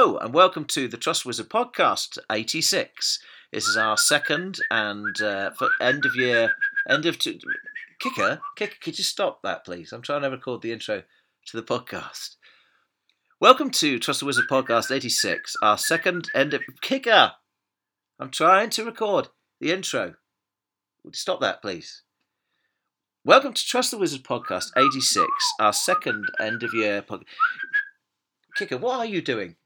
Hello and welcome to the Trust Wizard podcast 86. This is our second and uh, for end of year, end of two, kicker. Kicker, could you stop that, please? I'm trying to record the intro to the podcast. Welcome to Trust the Wizard podcast 86, our second end of kicker. I'm trying to record the intro. Would you stop that, please? Welcome to Trust the Wizard podcast 86, our second end of year podcast. Kicker, what are you doing?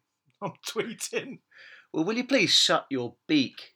I'm tweeting. Well, will you please shut your beak?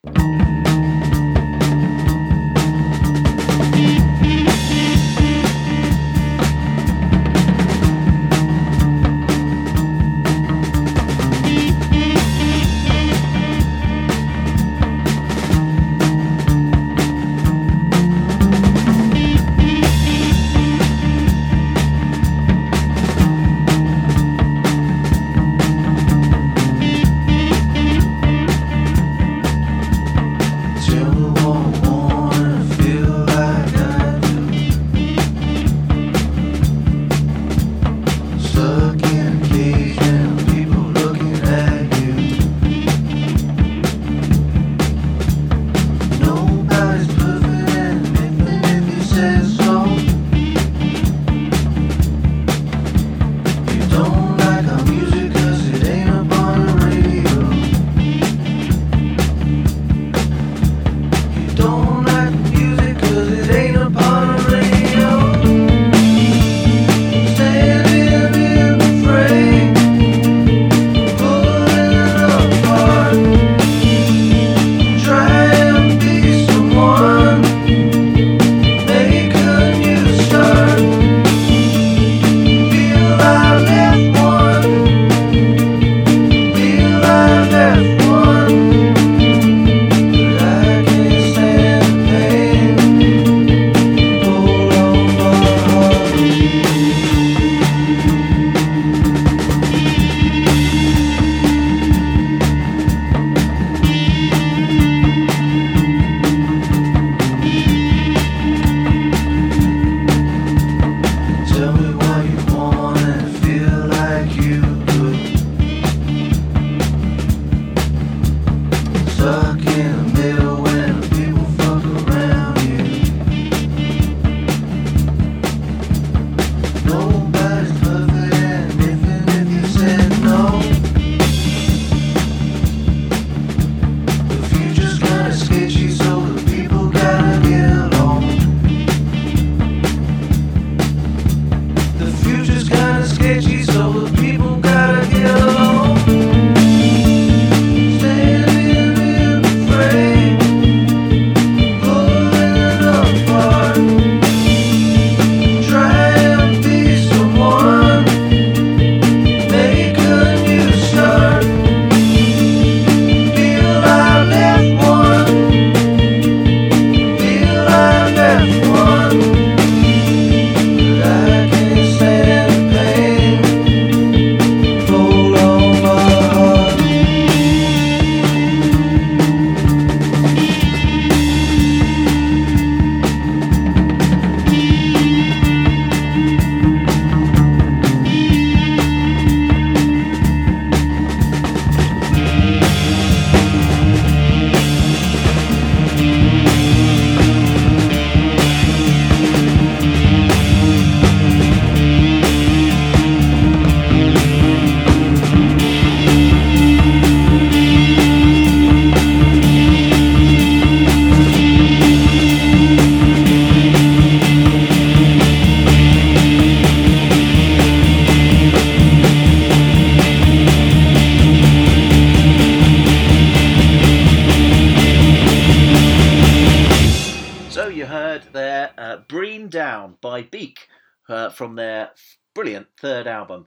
From their brilliant third album.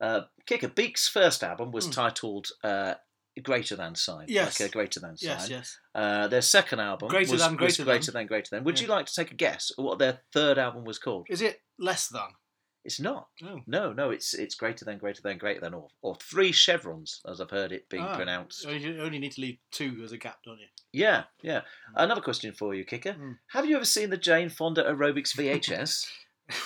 Uh, Kicker, Beak's first album was Hmm. titled uh, Greater Than Sign. Yes. Like a Greater Than Sign. Yes, yes. Uh, their second album Greater was, Than, was Greater Greater Than. Than Greater Than. Would Yeah. you like to take a guess at what their third album was called? Is it less than? It's not. Oh. No, no, it's it's Greater Than Greater Than Greater Than or, or Three Chevrons, as I've heard it being Ah. pronounced. You only need to leave two as a gap, don't you? Yeah, yeah. Another question for you, Kicker. Hmm. Have you ever seen the Jane Fonda aerobics VHS?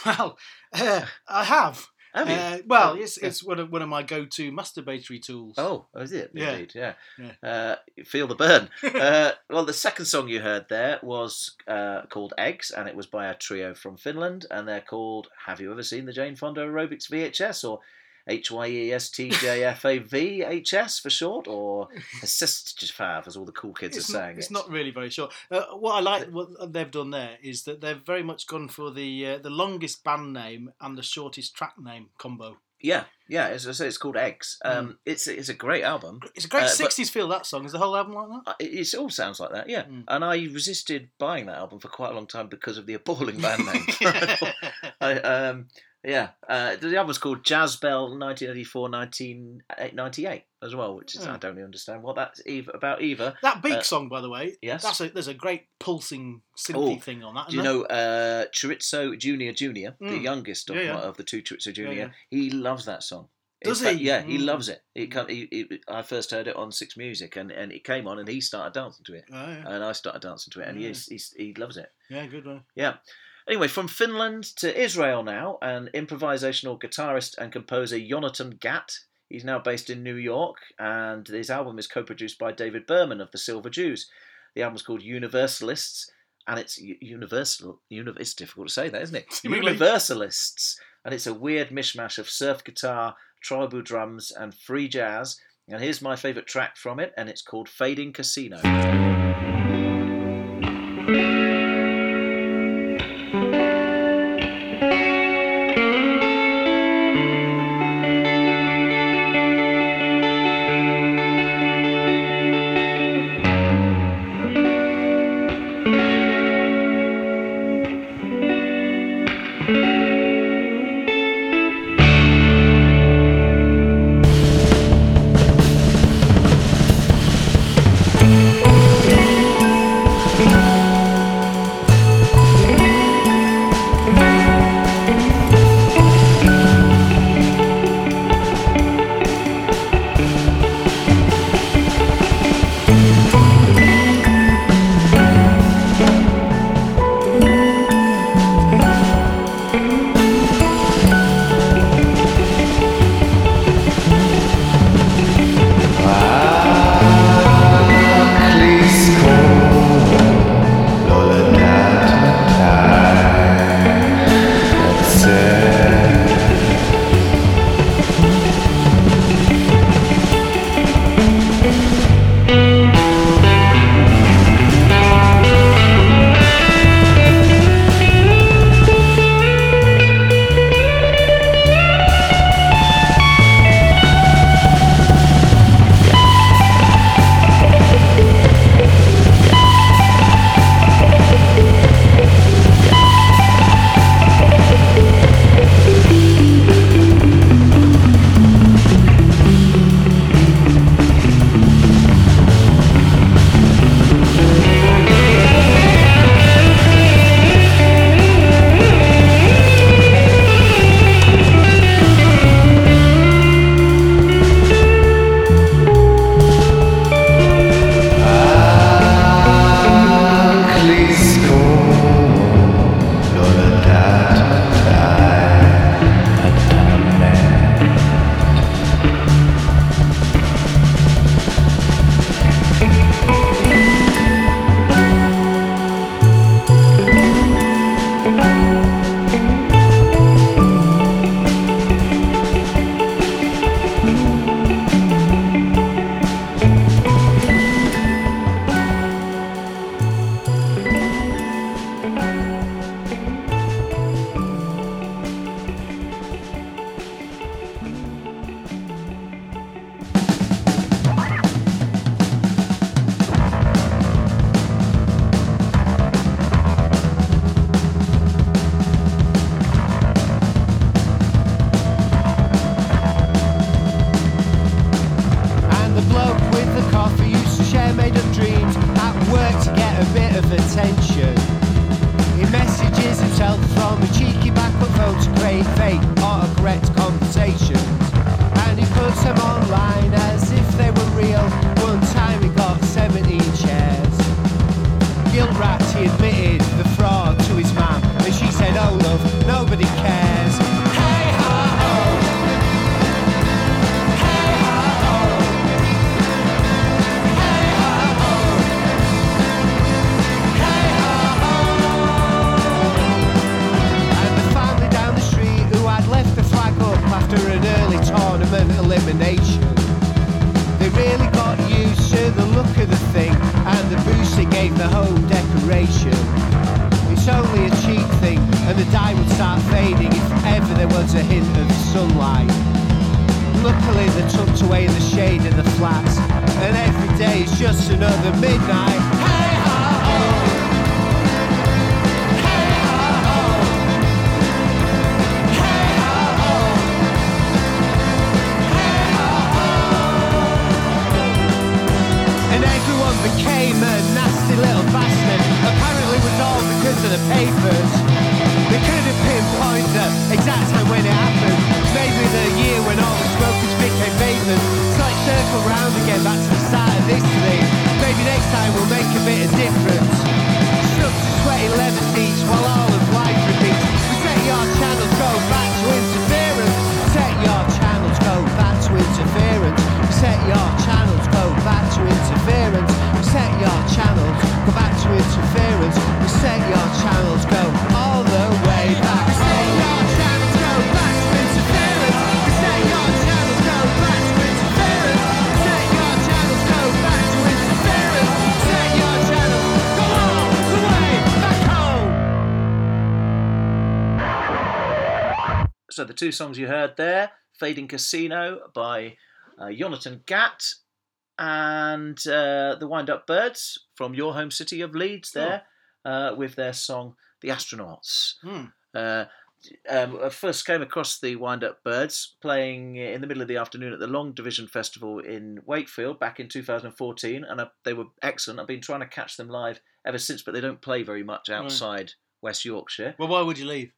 Well, uh, I have. Have you? Uh, well, Oh, it's yeah. it's one of one of my go-to masturbatory tools. Oh, is it? Yeah. Indeed, yeah. Yeah. Uh, feel the burn. uh, well, the second song you heard there was uh, called Eggs, and it was by a trio from Finland, and they're called Have You Ever Seen the Jane Fonda Aerobics VHS? Or H Y E S T J F A V H S for short, or Assist Fav, as all the cool kids it's are not, saying it's it. not really very short. Uh, what I like what they've done there is that they've very much gone for the uh, the longest band name and the shortest track name combo. Yeah, yeah. As I say, it's called Eggs. Um, It's it's a great album. It's a great Uh, '60s feel. That song is the whole album like that. Uh, It, it all sounds like that, yeah. Mm. And I resisted buying that album for quite a long time because of the appalling band name. I, um, yeah, uh, the was called Jazz Bell 1984 1998 as well, which is, I don't really understand what that's either, about either. that Beak Uh, song, by the way, yes. that's a, there's a great pulsing synthy Oh, thing on that. Do you know uh, Junior Junior, the Mm. youngest of, Yeah, yeah. of the two Chorizo Junior? yeah. He loves that song. Does fact, he? Yeah, he Mm. loves it. He, he, he, I first heard it on Six Music, and, and it came on, and he started dancing to it. Oh, yeah. and I started dancing to it, and Yeah. he's, he loves it. yeah, good one. Yeah. Anyway, from Finland to Israel now, an improvisational guitarist and composer Jonathan Gatt. He's now based in New York, and his album is co-produced by David Berman of the Silver Jews. The album's called Universalists, and it's universal. Uni- it's difficult to say that, isn't it? Universalists, and it's a weird mishmash of surf guitar, tribal drums, and free jazz. And here's my favourite track from it, and it's called "Fading Casino." Two songs you heard there, "Fading Casino" by uh, Jonathan Gatt, and uh, the Wind Up Birds from your home city of Leeds. There, uh, with their song "The Astronauts." Hmm. Uh, um, I first came across the Wind Up Birds playing in the middle of the afternoon at the Long Division Festival in Wakefield back in 2014, and I, they were excellent. I've been trying to catch them live ever since, but they don't play very much outside West Yorkshire. Well, why would you leave?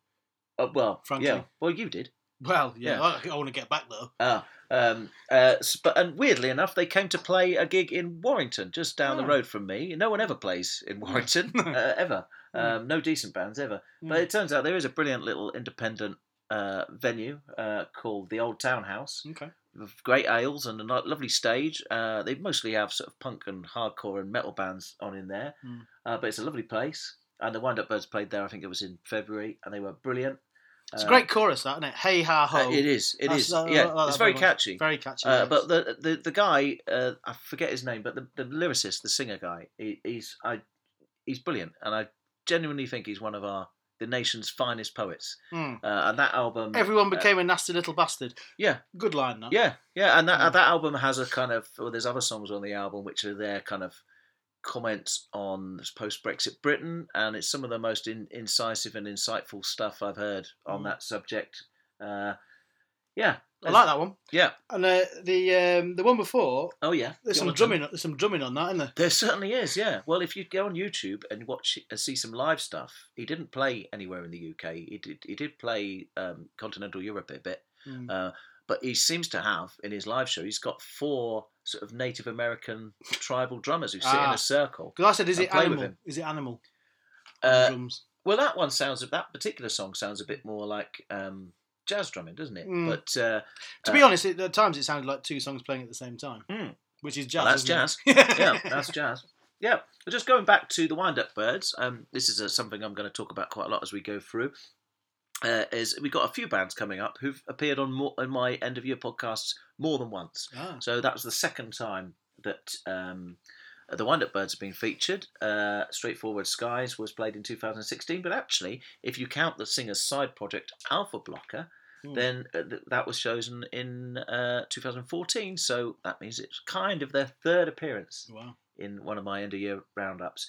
Uh, well, Frankly. yeah, well, you did. Well, yeah. I, I want to get back though. Ah, um, uh, but and weirdly enough, they came to play a gig in Warrington, just down the Oh. road from me. No one ever plays in Warrington, uh, ever. Um, no decent bands ever. But Mm. it turns out there is a brilliant little independent uh, venue uh, called the Old Townhouse Okay. with great ales and a lo- lovely stage. Uh, they mostly have sort of punk and hardcore and metal bands on in there, Mm. uh, but it's a lovely place. And the Wind Up Birds played there. I think it was in February, and they were brilliant. It's a Uh, great chorus, that isn't it? Hey ha ho. uh, it is. It That's- is. I- I yeah, like it's very much. catchy. Very catchy. Uh, yes. but the, the the guy, uh, I forget his name, but the, the lyricist, the singer guy, he, he's I, he's brilliant, and I genuinely think he's one of our the nation's finest poets. Hmm. Uh, and that album, everyone uh, became a nasty little bastard. yeah, Good line, that. yeah, yeah, and that Mm. that album has a kind of well, there's other songs on the album which are their kind of comments on post Brexit Britain, and it's some of the most in, incisive and insightful stuff I've heard on Mm. that subject. Uh, yeah, I like that one. Yeah. And uh, the um, the one before, Oh yeah, there's some drumming. There's some drumming on that, isn't there? There certainly is, yeah. Well, if you go on YouTube and watch and see some live stuff, he didn't play anywhere in the UK. He did he did play um, continental Europe a bit, Mm. uh, but he seems to have in his live show. He's got four sort of Native American tribal drummers who sit in Ah. a circle. Because I said, is it animal? Is it animal? Uh, drums. well, that one sounds that particular song sounds a bit more like um, jazz drumming, doesn't it? Mm. But uh, To be uh, honest, it, at times it sounded like two songs playing at the same time, Mm. which is jazz. Well, that's isn't yeah, that's jazz. Yeah, but just going back to the Wind Up Birds, um, this is uh something I'm going to talk about quite a lot as we go through. Uh, is we've got a few bands coming up who've appeared on more, on my end of year podcasts more than once. Ah. So that was the second time that um, the Wind Up Birds have been featured. Uh, Straightforward Skies was played in 2016, but actually, if you count the singer's side project Alpha Blocker, Hmm. then uh, th- that was chosen in uh, 2014. So that means it's kind of their third appearance Wow. in one of my end of year roundups.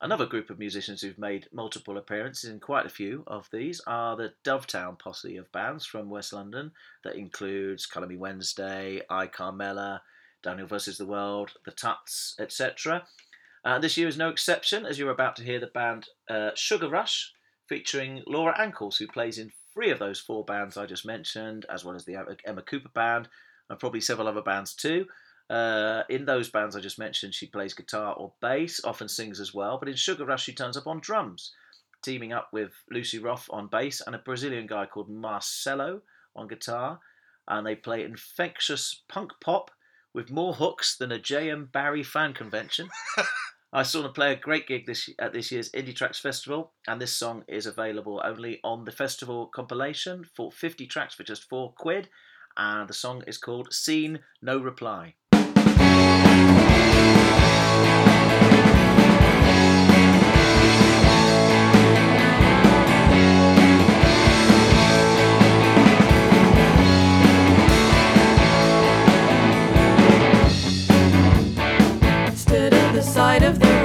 Another group of musicians who've made multiple appearances in quite a few of these are the Doveton posse of bands from West London. That includes Colour Me Wednesday, I Carmella, Daniel vs. the World, The Tuts, etc. Uh, this year is no exception, as you're about to hear the band uh, Sugar Rush, featuring Laura Ankles, who plays in three of those four bands I just mentioned, as well as the Emma Cooper band, and probably several other bands too. Uh, in those bands I just mentioned, she plays guitar or bass, often sings as well, but in Sugar Rush, she turns up on drums, teaming up with Lucy Roth on bass and a Brazilian guy called Marcelo on guitar. And they play infectious punk pop with more hooks than a J.M. Barrie fan convention. I saw them play a great gig this at this year's Indie Tracks Festival, and this song is available only on the festival compilation for 50 tracks for just four quid. And the song is called Scene No Reply. of their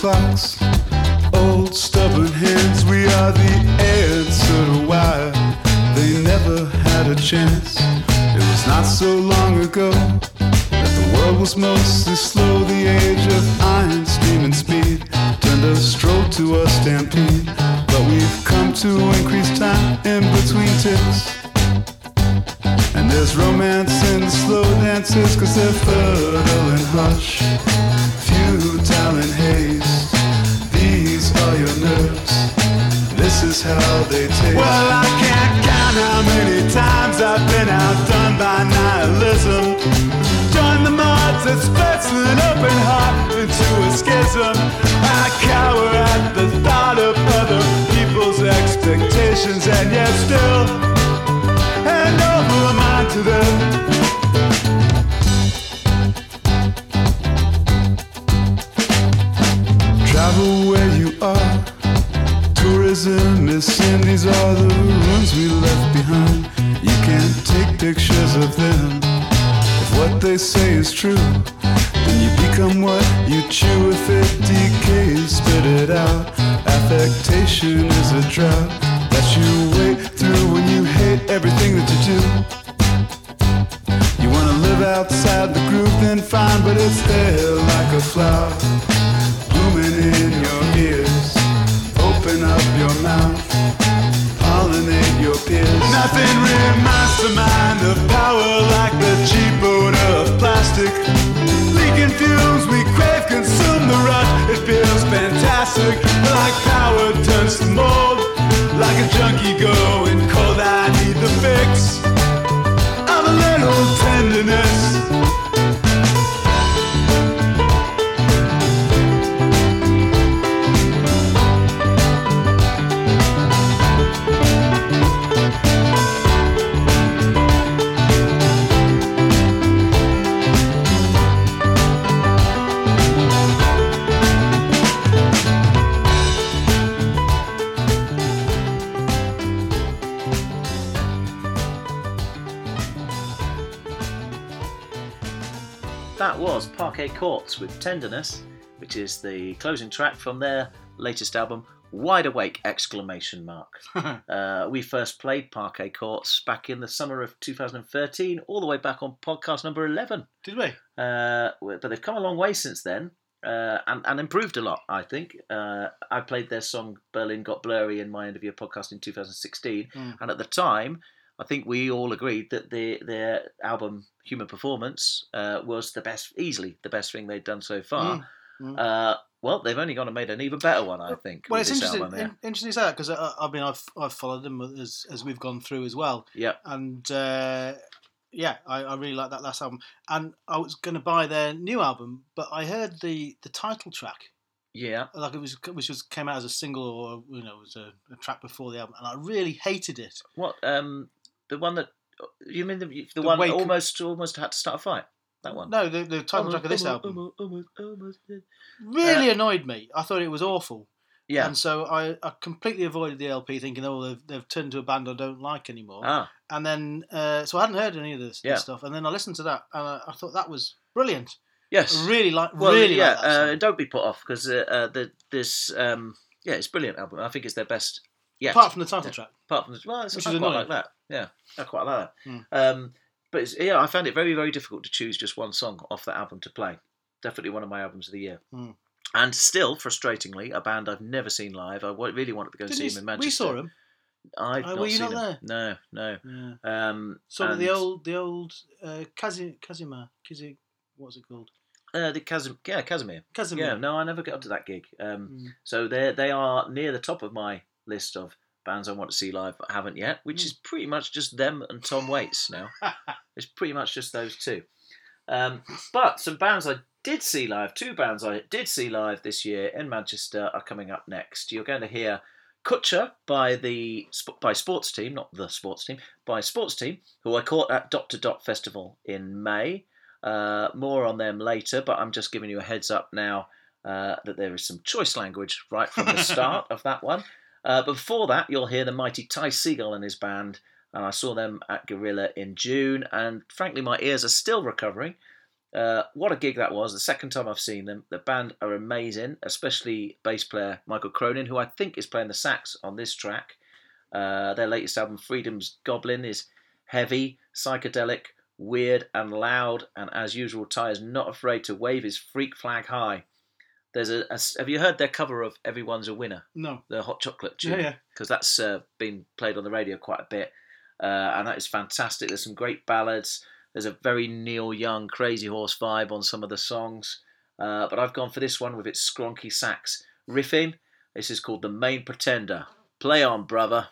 clocks. Courts with Tenderness, which is the closing track from their latest album, Wide Awake! Exclamation mark. uh, we first played Parquet Courts back in the summer of 2013, all the way back on podcast number 11. Did we? Uh, but they've come a long way since then. Uh, and, and improved a lot, I think. Uh, I played their song Berlin Got Blurry in my end of year podcast in 2016. Mm. And at the time, I think we all agreed that the, their album Human Performance uh, was the best, easily the best thing they'd done so far. Mm, mm. Uh, well, they've only gone and made an even better one, I think. Well, it's interesting. in- interesting to say that because I, I mean I've I've followed them as as we've gone through as well, yeah. and uh, yeah, I, I really like that last album. And I was going to buy their new album, but I heard the the title track, Yeah. like it was which was came out as a single or you know was a, a track before the album, and I really hated it. What? Um, the one that you mean the, the, The one Wake- almost almost had to start a fight. That one. No, the, the title track of this album almost- almost- really annoyed me. I thought it was awful. Yeah. And so I, I completely avoided the LP, thinking, oh, they've, they've turned into a band I don't like anymore. Ah. And then, uh, so I hadn't heard any of this, Yeah. this stuff. And then I listened to that, and I, I thought that was brilliant. Yes. I really like, Well, really yeah. like uh, don't be put off because uh, uh, the this um, yeah, it's a brilliant album. I think it's their best. Yeah. Apart from the title Yeah. track. apart from this, well, it's, Which is quite annoying. like that. Yeah, I quite like that. Hmm. Um, but it's, yeah, I found it very very difficult to choose just one song off that album to play. Definitely one of my albums of the year. Hmm. And still, frustratingly, a band I've never seen live. I really wanted to go Didn't see you them in Manchester. we saw them. I've Oh, not were you seen not them. No, no. Yeah. Um, Some of the old, the old uh, Kazi, Kazima, Kizi, what's it called? uh, the Casim, yeah, Casimir. Casimir. Yeah, no, I never got up to that gig. Um, Mm. So they they are near the top of my list of bands I want to see live but haven't yet, which Mm. is pretty much just them and Tom Waits now. it's pretty much just those two. Um, but some bands I did see live, two bands I did see live this year in Manchester are coming up next. You're going to hear Kutcher by the by Sports Team, not the Sports Team, by Sports Team, who I caught at Dot to Dot Festival in May. Uh, more on them later, but I'm just giving you a heads up now uh, that there is some choice language right from the start of that one. Uh, before that, you'll hear the mighty Ty Segall and his band, and I saw them at Gorilla in June, and frankly, my ears are still recovering. Uh, what a gig that was! The second time I've seen them, the band are amazing, especially bass player Mikal Cronin, who I think is playing the sax on this track. Uh, their latest album, Freedom's Goblin, is heavy, psychedelic, weird, and loud. And as usual, Ty is not afraid to wave his freak flag high. There's a, a have you heard their cover of "Everyone's a Winner"? No. the hot chocolate tune Yeah, yeah. because that's uh, been played on the radio quite a bit uh, and that is fantastic. There's some great ballads. There's a very neil young crazy horse vibe on some of the songs. Uh, but i've gone for this one with its skronky sax riffing. This is called the main pretender. Play on brother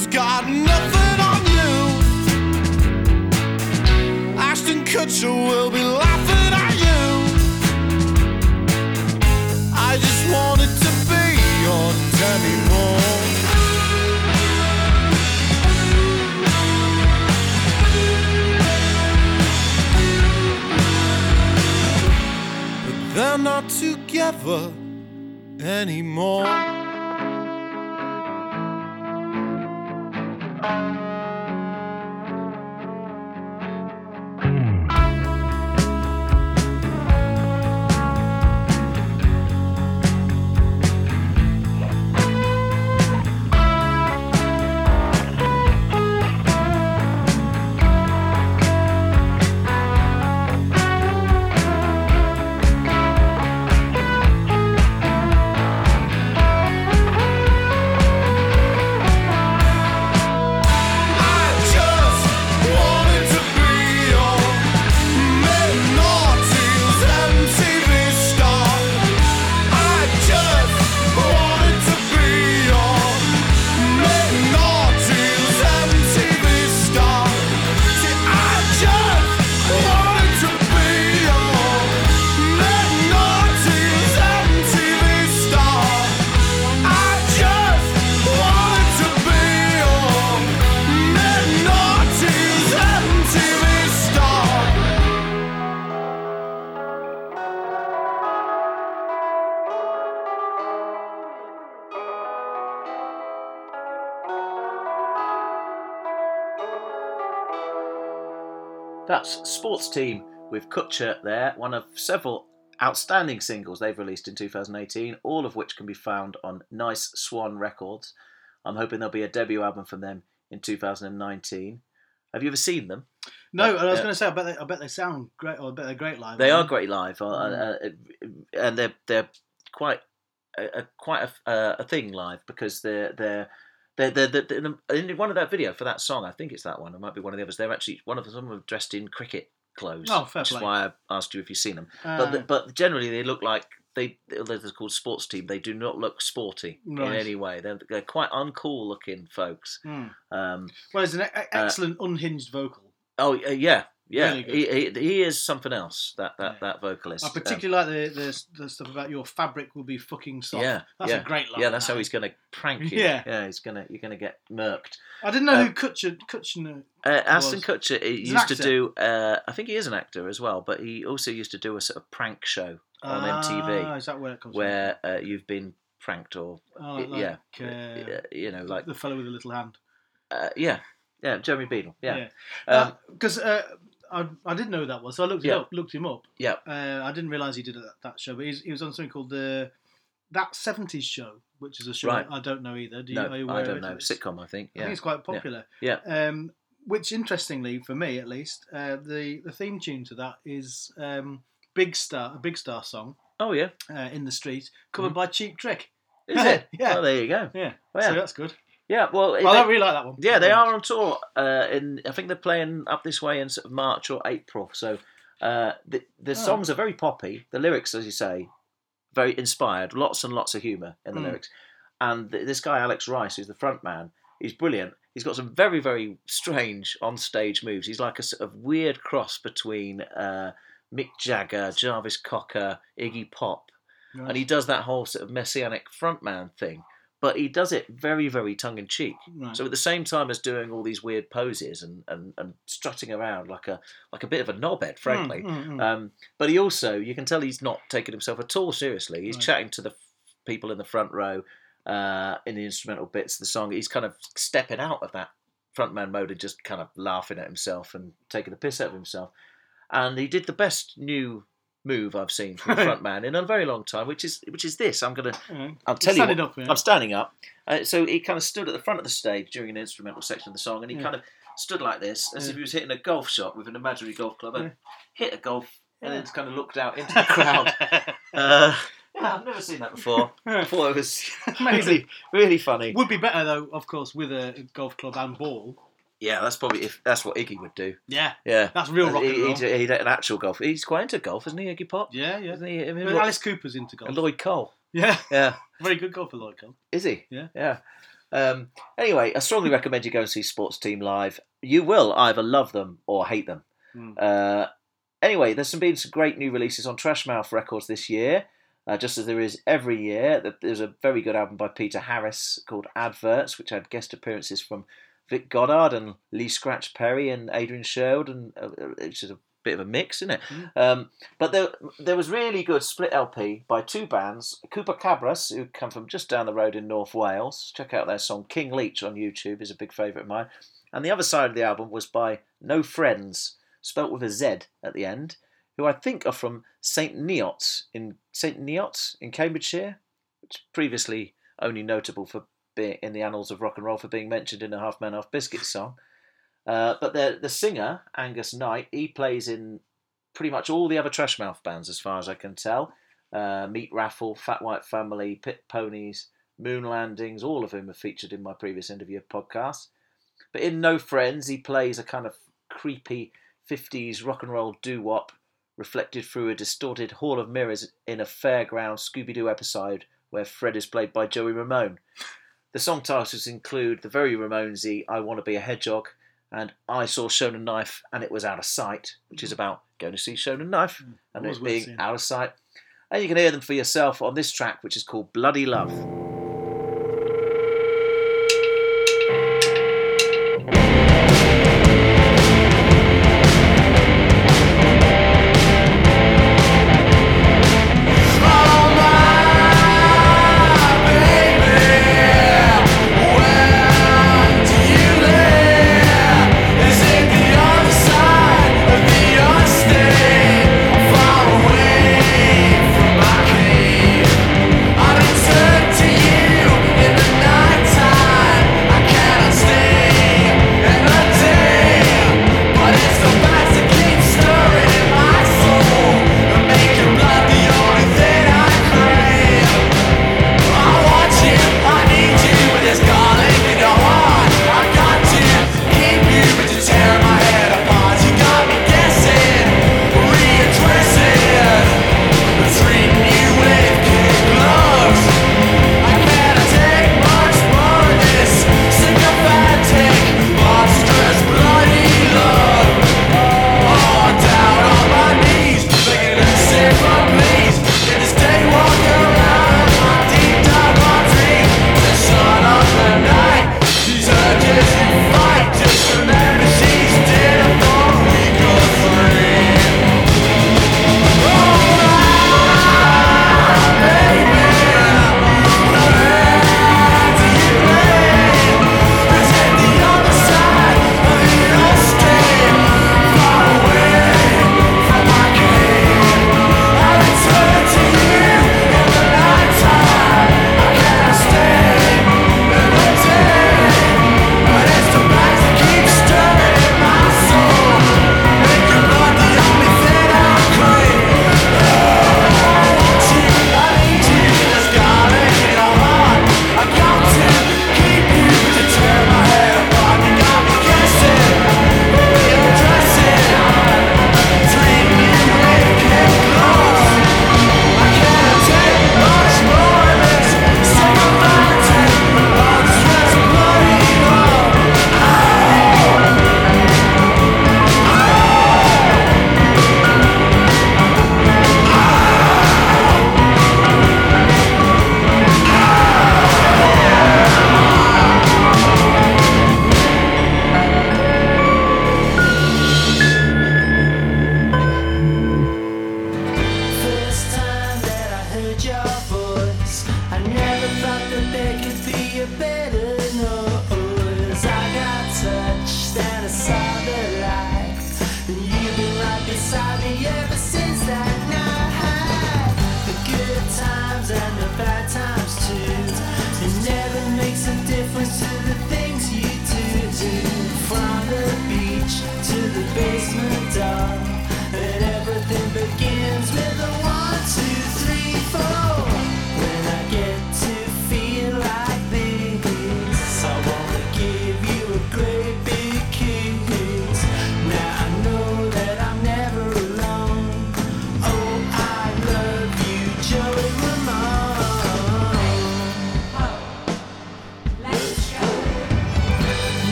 Kutcher's got nothing on you. Ashton Kutcher will be laughing at you. I just wanted to be your Demi Moore. But they're not together anymore. That's Sports Team with Kutcher there, one of several outstanding singles they've released in 2018, all of which can be found on Nice Swan Records. I'm hoping there'll be a debut album from them in 2019. Have you ever seen them? No, and I was Yeah. going to say, I bet they, I bet they sound great, or I bet they're great live. They are aren't great live, uh, uh, uh, and they're they're quite a, a quite a, uh, a thing live because they're they're. They're, they're, they're, in one of that video for that song, I think it's that one. It might be one of the others. They're actually one of them. Some of them are dressed in cricket clothes. Oh, fair which is why I asked you if you've seen them. Uh, but the, but generally, they look like they. They're called sports team. They do not look sporty in any way. They're, they're quite uncool looking folks. hmm. Um, Well, it's an e- excellent unhinged vocal. oh uh, yeah, yeah. Really he, he, he is something else. That that, Yeah. that vocalist. I Um, particularly like the, the the stuff about your fabric will be fucking soft. Yeah, that's yeah, a great line. Yeah, that's how he's going to prank you. Yeah. yeah, he's gonna you're gonna get murked. I didn't know who Kutcher Kutcher. Uh, Ashton. Kutcher he used to do. Uh, I think he is an actor as well, but he also used to do a sort of prank show on Ah, MTV is that where it comes where uh, you've been pranked or? Oh, like, yeah, uh, uh, you know, like the fellow with the little hand. uh, yeah, yeah, Jeremy Beadle, yeah, Yeah. Um, Because uh, I, I didn't know who that was, so I looked, it Yeah. up, looked him up. yeah. Uh, I didn't realise he did that, that show, but he's, he was on something called the That 70s Show, which is a show Right. I don't know either. Do you, No, are you I aware don't of know. it? Sitcom, I think. I Yeah, think it's quite popular. Yeah. Um, which, interestingly, for me at least, uh, the, the theme tune to that is um, Big Star, a Big Star song Oh yeah, uh, in the street, covered by Cheap Trick. is it? Yeah. Well, there you go. Yeah, Well, so yeah. that's good. Yeah. Well, they- I don't really like that one. Yeah, they are on tour. Uh, in I think they're playing up this way in sort of March or April. So uh, the the Oh. songs are very poppy. The lyrics, as you say, very inspired. Lots and lots of humour in the Mm. lyrics. And th- this guy Alex Rice, who's the front man, he's brilliant. He's got some very very strange on stage moves. He's like a sort of weird cross between. Uh, Mick Jagger, Jarvis Cocker, Iggy Pop, Right. and he does that whole sort of messianic frontman thing. But he does it very, very tongue in cheek. Right. So at the same time as doing all these weird poses and, and, and strutting around like a like a bit of a knobhead, frankly. Mm, mm, mm. Um, but he also, you can tell he's not taking himself at all seriously. He's Right. chatting to the f- people in the front row uh, in the instrumental bits of the song. He's kind of stepping out of that frontman mode and just kind of laughing at himself and taking the piss out of himself. And he did the best new move I've seen from a frontman in a very long time, which is which is this. I'm gonna Yeah. I'll tell you. standing what- up, yeah. I'm standing up. Uh, so he kind of stood at the front of the stage during an instrumental section of the song, and he Yeah. kind of stood like this, as if he was hitting a golf shot with an imaginary golf club, and hit a golf, and then kind of looked out into the crowd. uh, yeah, I've never seen that before. I thought it was really, really funny. Would be better though, of course, with a golf club and ball. Yeah, that's probably if that's what Iggy would do. Yeah, Yeah, that's real rock and He- roll. he'd, he'd an actual golf. He's quite into golf, isn't he, Iggy Pop? Yeah, yeah. Isn't he? I mean, Alice Cooper's into golf. and Lloyd Cole. Yeah, Yeah. very good golfer, Lloyd Cole. Is he? Yeah. Yeah. Um, anyway, I strongly recommend you go and see Sports Team live. You will either love them or hate them. Mm. Uh, anyway, there's some been some great new releases on Trashmouth Records this year, uh, just as there is every year. There's a very good album by Peter Harris called Adverts, which had guest appearances from Vic Godard and Lee Scratch Perry and Adrian Sherwood, and uh, uh, which is a bit of a mix, isn't it? Mm. Um, but there, there was really good split LP by two bands, Cooper Cabras, who come from just down the road in North Wales. Check out their song King Leech on YouTube, is a big favourite of mine. And the other side of the album was by No Friendz, spelt with a Z at the end, who I think are from St Neots in St Neots in Cambridgeshire, which previously only notable for being in the annals of rock and roll for being mentioned in a Half Man Half Biscuit song. Uh, but the the singer Angus Knight, he plays in pretty much all the other Trashmouth bands, as far as I can tell. Uh, Meat Raffle, Fat White Family, Pit Ponies, Moon Landings, all of whom are featured in my previous interview podcast. But in No Friendz, he plays a kind of creepy 50s rock and roll doo wop reflected through a distorted hall of mirrors in a fairground Scooby Doo episode where Fred is played by Joey Ramone. The song titles include the very Ramonesy I Want to Be a Hedgehog and I Saw Shonen Knife and It Was Out of Sight, which is about going to see Shonen Knife and it being out of sight. And you can hear them for yourself on this track, which is called Bloody Love.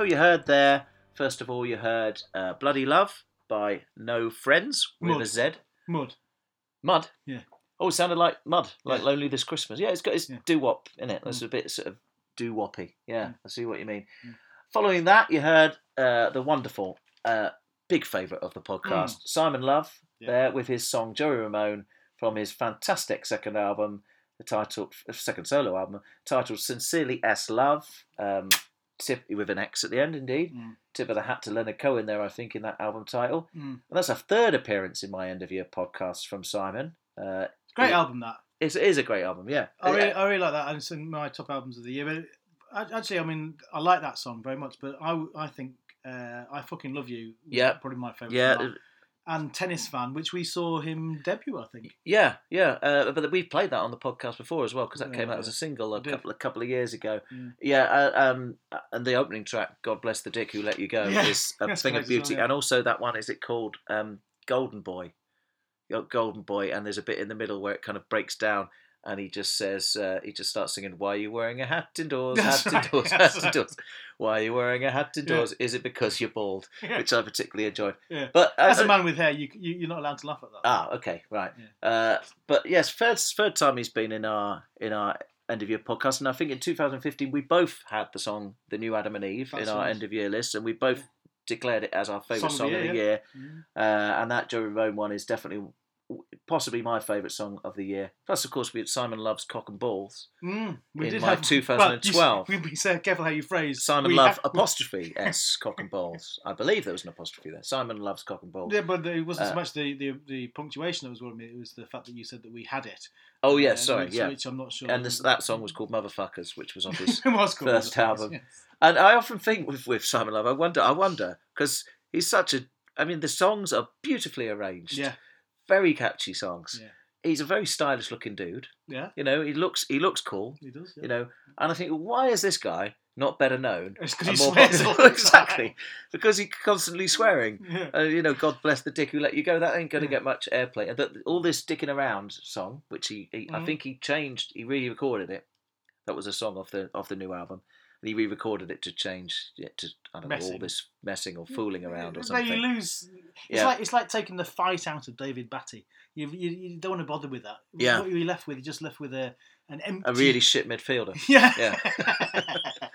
So you heard there, first of all, you heard uh, Bloody Love by No Friendz with Mud. a Z. Mud. Mud? Yeah. Oh, it sounded like Mud, like Yeah. Lonely This Christmas. Yeah, it's got its Yeah. doo wop in it. There's Mm. a bit sort of doo woppy. Yeah, Mm. I see what you mean. Mm. Following that, you heard uh, the wonderful, uh, big favourite of the podcast, Simon Love, Mm. Yeah. there with his song Joey Ramone from his fantastic second album, the title, second solo album, titled Sincerely S Love. Um, tip with an X at the end, indeed. Mm. Tip of the hat to Leonard Cohen there, I think, in that album title. Mm. And that's a third appearance in my end of year podcast from Simon. Uh, Great Yeah. album that. it's, it is a great album, yeah. I really, I really like that, and it's in my top albums of the year. But actually, I mean, I like that song very much. But I, I think uh, I fucking love you. Yeah. probably my favorite. yeah. And tennis fan, which we saw him debut. I think. yeah, yeah. Uh, but we've played that on the podcast before as well because that Yeah, came out as a single a did. couple a couple of years ago. Yeah. Yeah, uh, um, and the opening track, "God Bless the Dick Who Let You Go," Yeah, is a that's thing of well, beauty. yeah. And also that one is it called um, "Golden Boy," "Golden Boy," and there's a bit in the middle where it kind of breaks down. And he just says, uh, he just starts singing, "Why are you wearing a hat indoors? That's hat right, indoors, that's hat right. indoors. Why are you wearing a hat Yeah. indoors? Is it because you're bald?" Yeah. Which I particularly enjoyed. Yeah. But uh, As a uh, man with hair, you, you you're not allowed to laugh at that. Ah, okay, right. Yeah. Uh, but yes, third third time he's been in our in our end of year podcast, and I think in 2015 we both had the song "The New Adam and Eve" That's in our right. end of year list, and we both declared it as our favourite Song song, of the of the year, year. Mm. Uh, and that Joey Ramone one is definitely possibly my favourite song of the year. Plus, of course, we had Simon Love's "Cock and Balls." Mm, we In did my have 2012. Well, you, be so careful how you phrase. Simon we Love ha- apostrophe s cock and balls. I believe there was an apostrophe there. Simon Love's cock and balls. Yeah, but it wasn't Uh, so much the, the, the punctuation that was worrying me. It was the fact that you said that we had it. Oh yeah, Uh, sorry, which, yeah. Which I'm not sure. And this, that song was called "Motherfuckers," which was on his was first album. yes. And I often think with, with Simon Love, I wonder, I wonder, because he's such a. I mean, the songs are beautifully arranged. Yeah, Very catchy songs. Yeah. He's a very stylish looking dude. yeah, You know, he looks he looks cool. he does. Yeah. You know, and I think, why is this guy not better known? It's 'cause and he more swears popular? all the time. exactly, because he's constantly swearing. Yeah. Uh, you know, God bless the dick who let you go. That ain't going to Yeah. get much airplay. And that all this dicking around song, which he, he I Mhm. think he changed, he re-recorded it. That was a song off the off the new album, and he re-recorded it to change it to I don't know all this messing or fooling around or something. No, you lose. It's Yeah. like it's like taking the fight out of David Batty. You, you, you don't want to bother with that. Yeah. What are you left with? You're just left with a an empty. A really shit midfielder. Yeah. Yeah.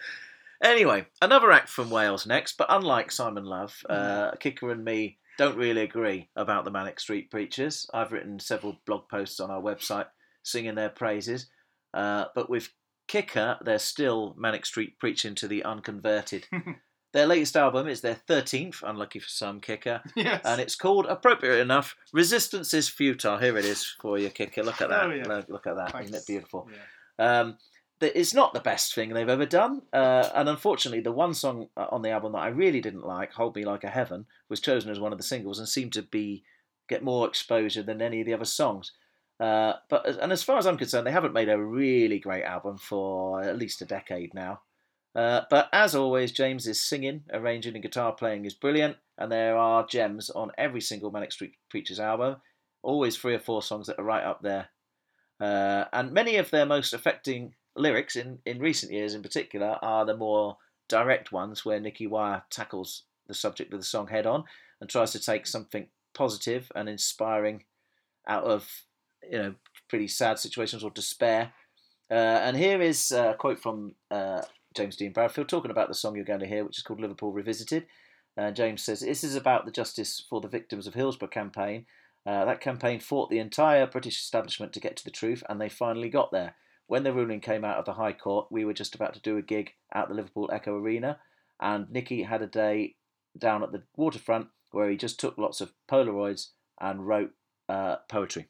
Anyway, another act from Wales next, but unlike Simon Love, Mm. uh, Kicker and me don't really agree about the Manic Street Preachers. I've written several blog posts on our website singing their praises, uh, but with Kicker, they're still Manic Street preaching to the unconverted. their latest album is their 13th, unlucky for some, Kicker, yes. and it's called, appropriate enough, Resistance is Futile. Here it is for you, Kicker. Look at that. Oh, yeah. look, look at that. Isn't it beautiful? Yeah. Um, it's not the best thing they've ever done, uh, and unfortunately, the one song uh, on the album that I really didn't like, "Hold Me Like a Heaven," was chosen as one of the singles and seemed to be get more exposure than any of the other songs. Uh, but and as far as I'm concerned, they haven't made a really great album for at least a decade now. Uh, but as always, James's singing, arranging, and guitar playing is brilliant, and there are gems on every single Manic Street Preachers album. Always three or four songs that are right up there. Uh, and many of their most affecting lyrics in, in recent years in particular are the more direct ones where Nicky Wire tackles the subject of the song head on and tries to take something positive and inspiring out of you know pretty sad situations or despair. Uh, and here is a quote from uh, James Dean Bradfield talking about the song you're going to hear, which is called Liverpool Revisited. Uh, James says, This is about the Justice for the Victims of Hillsborough campaign. Uh, that campaign fought the entire British establishment to get to the truth, and they finally got there. When the ruling came out of the High Court, we were just about to do a gig at the Liverpool Echo Arena, and Nicky had a day down at the waterfront where he just took lots of Polaroids and wrote uh, poetry.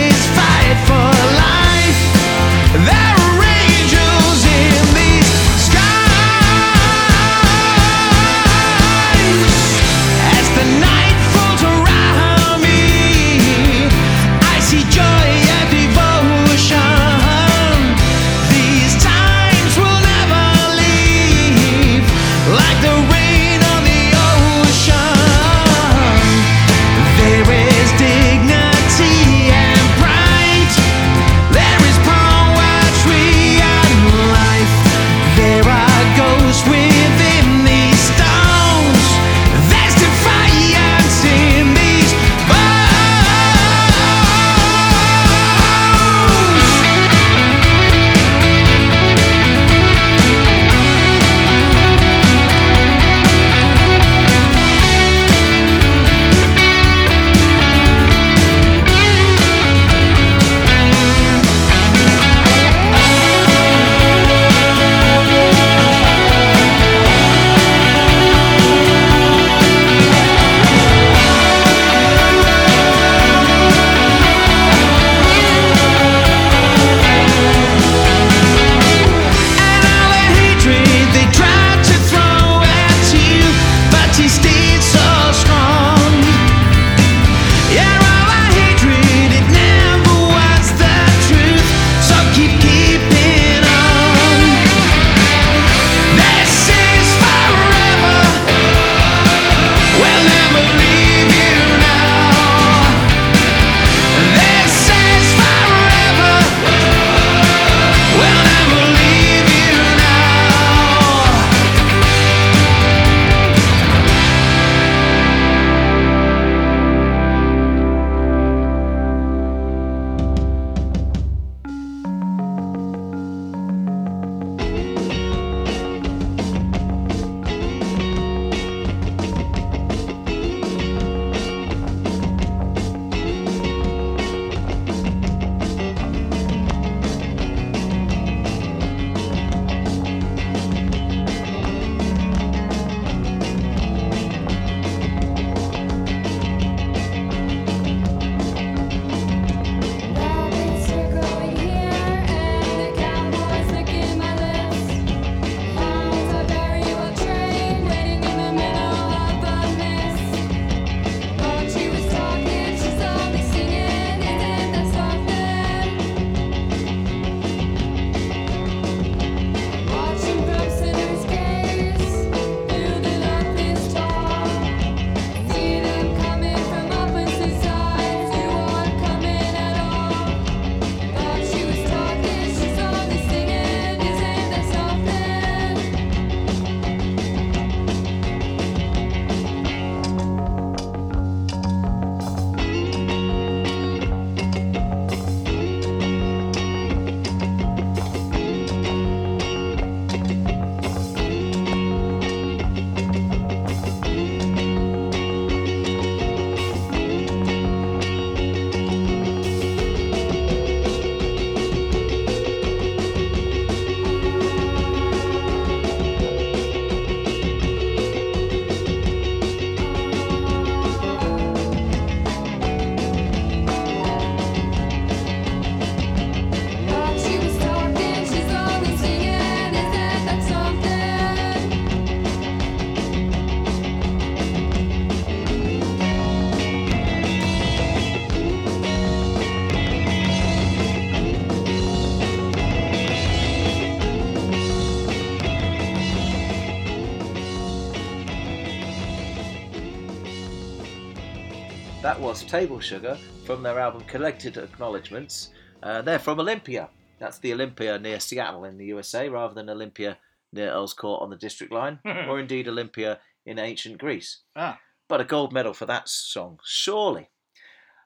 was Table Sugar from their album Collected Acknowledgements. Uh, they're from Olympia. That's the Olympia near Seattle in the USA, rather than Olympia near Earl's Court on the District Line, or indeed Olympia in ancient Greece. Ah. But a gold medal for that song, surely.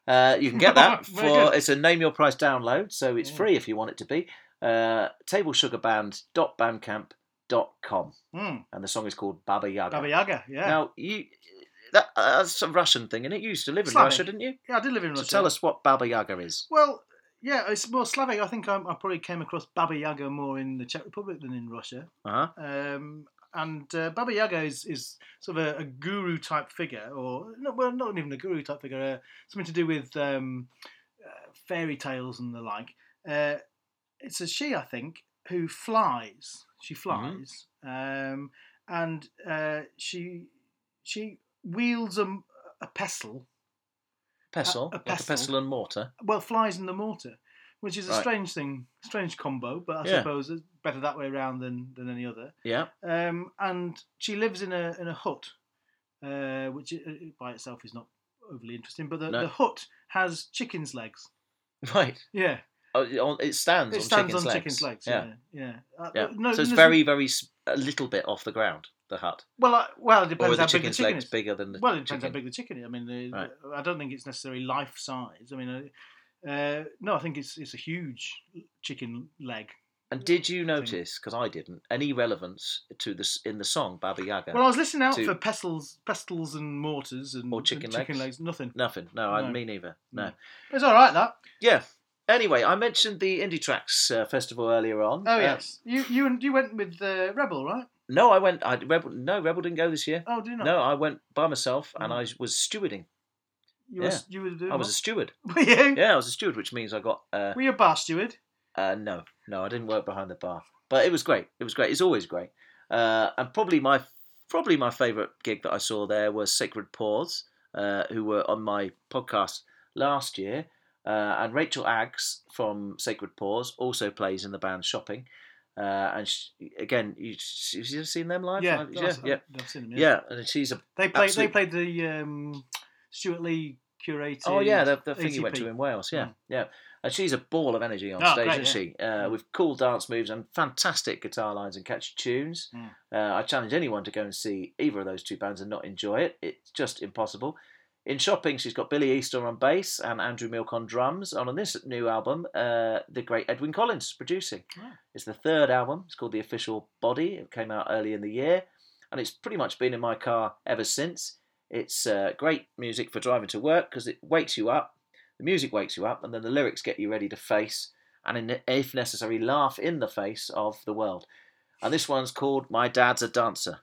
Uh, you can get that for good. it's a name your price download, so it's free if you want it to be. Uh, tablesugarband.bandcamp.com, Hmm. and the song is called Baba Yaga. Baba Yaga, yeah. Now you that uh, that's a Russian thing, and it used to live in Slavic. Russia, didn't you? yeah, I did live in So Russia. tell us what Baba Yaga is. Well, yeah, it's more Slavic. I think I, I probably came across Baba Yaga more in the Czech Republic than in Russia. Uh huh. Um, and uh, Baba Yaga is, is sort of a, a guru type figure, or no, well, not even a guru type figure, uh, something to do with um, uh, fairy tales and the like. Uh, it's a she, I think, who flies. She flies, um, and uh, she she wields a, a pestle. Pestle, a like a pestle. pestle and mortar. Well, flies in the mortar, which is a Right. strange thing, strange combo, but I Yeah. suppose it's better that way around than, than any other. Yeah. Um, and she lives in a in a hut, uh, which i- i- by itself is not overly interesting. But the, No. the hut has chickens' legs. Right. Yeah, Oh, it on- it stands it on stands chicken's on legs. chickens' legs. Yeah. Yeah, yeah. Uh, Yeah. No, so it's there's- very, very s- a little bit off the ground. The hut, well. Uh, well, it depends the how big the chicken is. bigger than the Well, it depends chicken? how big the chicken is. I mean, the, Right. I don't think it's necessarily life size. I mean, uh, uh, no, I think it's it's a huge chicken leg. And did you notice? Because I didn't. Any relevance to this in the song Baba Yaga? Well, I was listening out to- for pestles, pestles and mortars and Or chicken and chicken legs? legs. Nothing. Nothing. No, I No. me neither. No. It's all right. That. Yeah. Anyway, I mentioned the Indie Tracks uh, festival earlier on. Oh Uh, yes. You you and you went with uh, Rebel, right? No, I went. I Rebel. No, Rebel didn't go this year. Oh, do not? No, I went by myself, and Mm. I was stewarding. You yeah. were you were doing. I was a steward. what? Were you? Yeah, I was a steward, which means I got. Uh, Were you a bar steward? uh, no, no, I didn't work behind the bar, but it was great. It was great. It's always great. Uh, and probably my probably my favourite gig that I saw there was Sacred Paws, uh, who were on my podcast last year. Uh, and Rachel Aggs from Sacred Paws also plays in the band Shopping. Uh, and she, again, you, have you seen them live? Yeah? Yeah, I've, yeah, I've seen them. yeah. And she's a They played. absolute- They played the um, Stewart Lee curated. Oh yeah, the, the thing you went to in Wales. Yeah, Mm. yeah. And she's a ball of energy on Oh, stage, great, isn't she? Uh, with cool dance moves and fantastic guitar lines and catchy tunes. Mm. Uh, I challenge anyone to go and see either of those two bands and not enjoy it. It's just impossible. In shopping, she's got Billy Easter on bass and Andrew Milk on drums. And on this new album, uh, the great Edwyn Collins producing. Wow. It's the third album. It's called The Official Body. It came out early in the year, and it's pretty much been in my car ever since. It's uh, great music for driving to work because it wakes you up. The music wakes you up, and then the lyrics get you ready to face and, in, if necessary, laugh in the face of the world. And this one's called My Dad's a Dancer.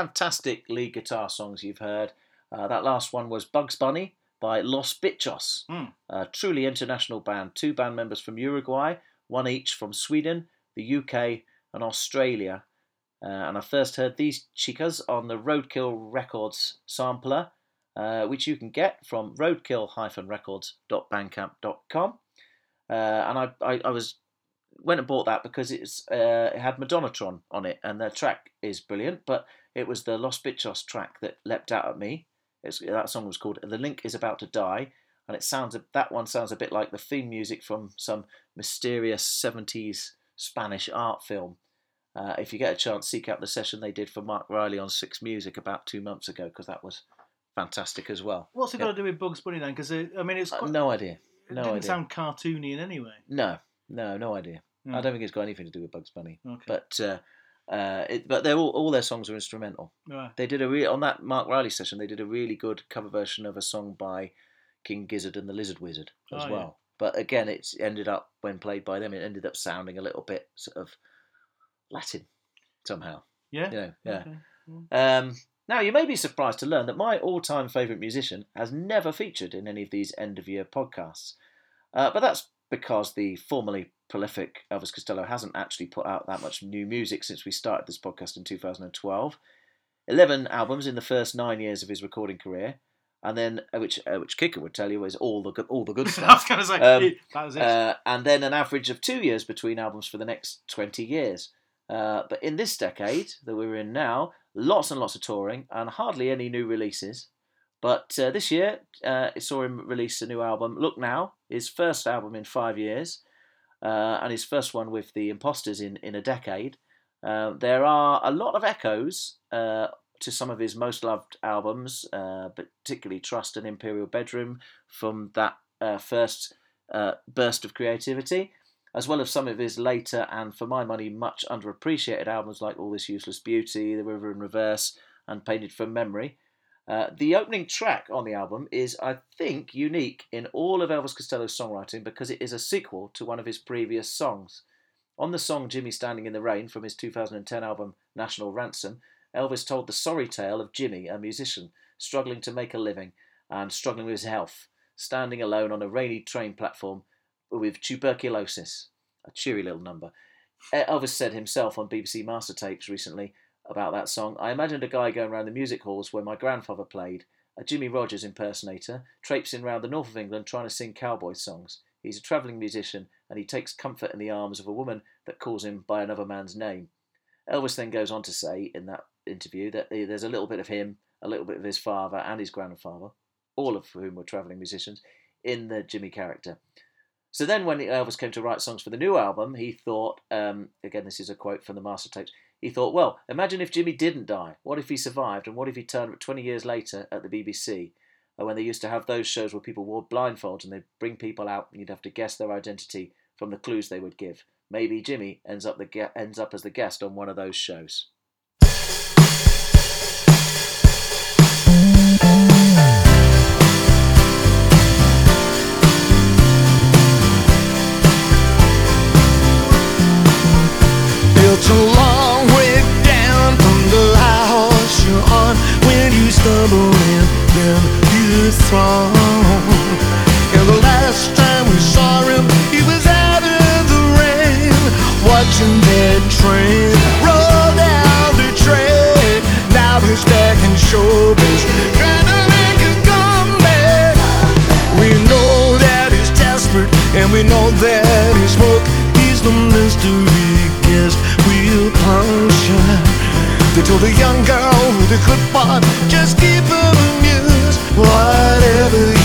Fantastic lead guitar songs you've heard. Uh, that last one was Bugs Bunny by Los Bitchos, Mm. a truly international band. Two band members from Uruguay, one each from Sweden, the UK, and Australia. Uh, and I first heard these chicas on the Roadkill Records sampler, uh, which you can get from roadkill-records.bandcamp.com. Uh, and I, I, I was went and bought that because it's uh, it had Madonnatron on it, and their track is brilliant. But it was the Los Bitchos track that leapt out at me. It's, that song was called "The Link Is About to Die," and it sounds that one sounds a bit like the theme music from some mysterious '70s Spanish art film. Uh, if you get a chance, seek out the session they did for Mark Riley on Six Music about two months ago because that was fantastic as well. What's it Yeah. got to do with Bugs Bunny then? Because I mean, it's Uh, quite, no idea. it No didn't idea. sound cartoony in any way. No, no, no idea. I Mm. don't think it's got anything to do with Bugs Bunny. Okay. But uh, uh, it, but they're all, all their songs are instrumental. Right. They did a re- on that Mark Riley session. They did a really good cover version of a song by King Gizzard and the Lizard Wizard as Oh, yeah. well. But again, it ended up when played by them. It ended up sounding a little bit sort of Latin somehow. Yeah. You know, yeah. Okay. Um, now, you may be surprised to learn that my all time favourite musician has never featured in any of these end of year podcasts. Uh, but that's because the formerly prolific Elvis Costello hasn't actually put out that much new music since we started this podcast in 2012. 11 albums in the first nine years of his recording career. And then, uh, which uh, which Kicker would tell you is all the good, all the good I was stuff. going to say Um, that was it. Uh, and then an average of two years between albums for the next 20 years. Uh, but in this decade that we're in now, lots and lots of touring and hardly any new releases. But uh, this year, uh, it saw him release a new album, Look Now, his first album in five years, uh, and his first one with the Imposters in, in a decade. Uh, there are a lot of echoes uh, to some of his most loved albums, uh, particularly Trust and Imperial Bedroom from that uh, first uh, burst of creativity, as well as some of his later and, for my money, much underappreciated albums like All This Useless Beauty, The River in Reverse, and Painted from Memory. Uh, the opening track on the album is, I think, unique in all of Elvis Costello's songwriting because it is a sequel to one of his previous songs. On the song Jimmy Standing in the Rain from his 2010 album National Ransom, Elvis told the sorry tale of Jimmy, a musician, struggling to make a living and struggling with his health, standing alone on a rainy train platform with tuberculosis. A cheery little number. Elvis said himself on BBC Master Tapes recently about that song I imagined a guy going around the music halls where my grandfather played, a Jimmie Rodgers impersonator, traipsing round the north of England trying to sing cowboy songs. He's a travelling musician and he takes comfort in the arms of a woman that calls him by another man's name. Elvis then goes on to say in that interview that eh, there's a little bit of him, a little bit of his father and his grandfather, all of whom were travelling musicians, in the Jimmy character. So then, when Elvis came to write songs for the new album, he thought, um, again, this is a quote from the master tapes, he thought, well, imagine if Jimmy didn't die. What if he survived? And what if he turned up 20 years later at the BBC, uh, when they used to have those shows where people wore blindfolds and they'd bring people out and you'd have to guess their identity from the clues they would give? Maybe Jimmy ends up, the ends up as the guest on one of those shows. It's you stumble and then you fall. And the last time we saw him, he was out in the rain, watching that train roll down the train. Now he's back in showbiz, trying to make a comeback. We know that he's desperate, and we know that he's broke. He's the mystery Told a young girl with a good part, just keep him amused. Whatever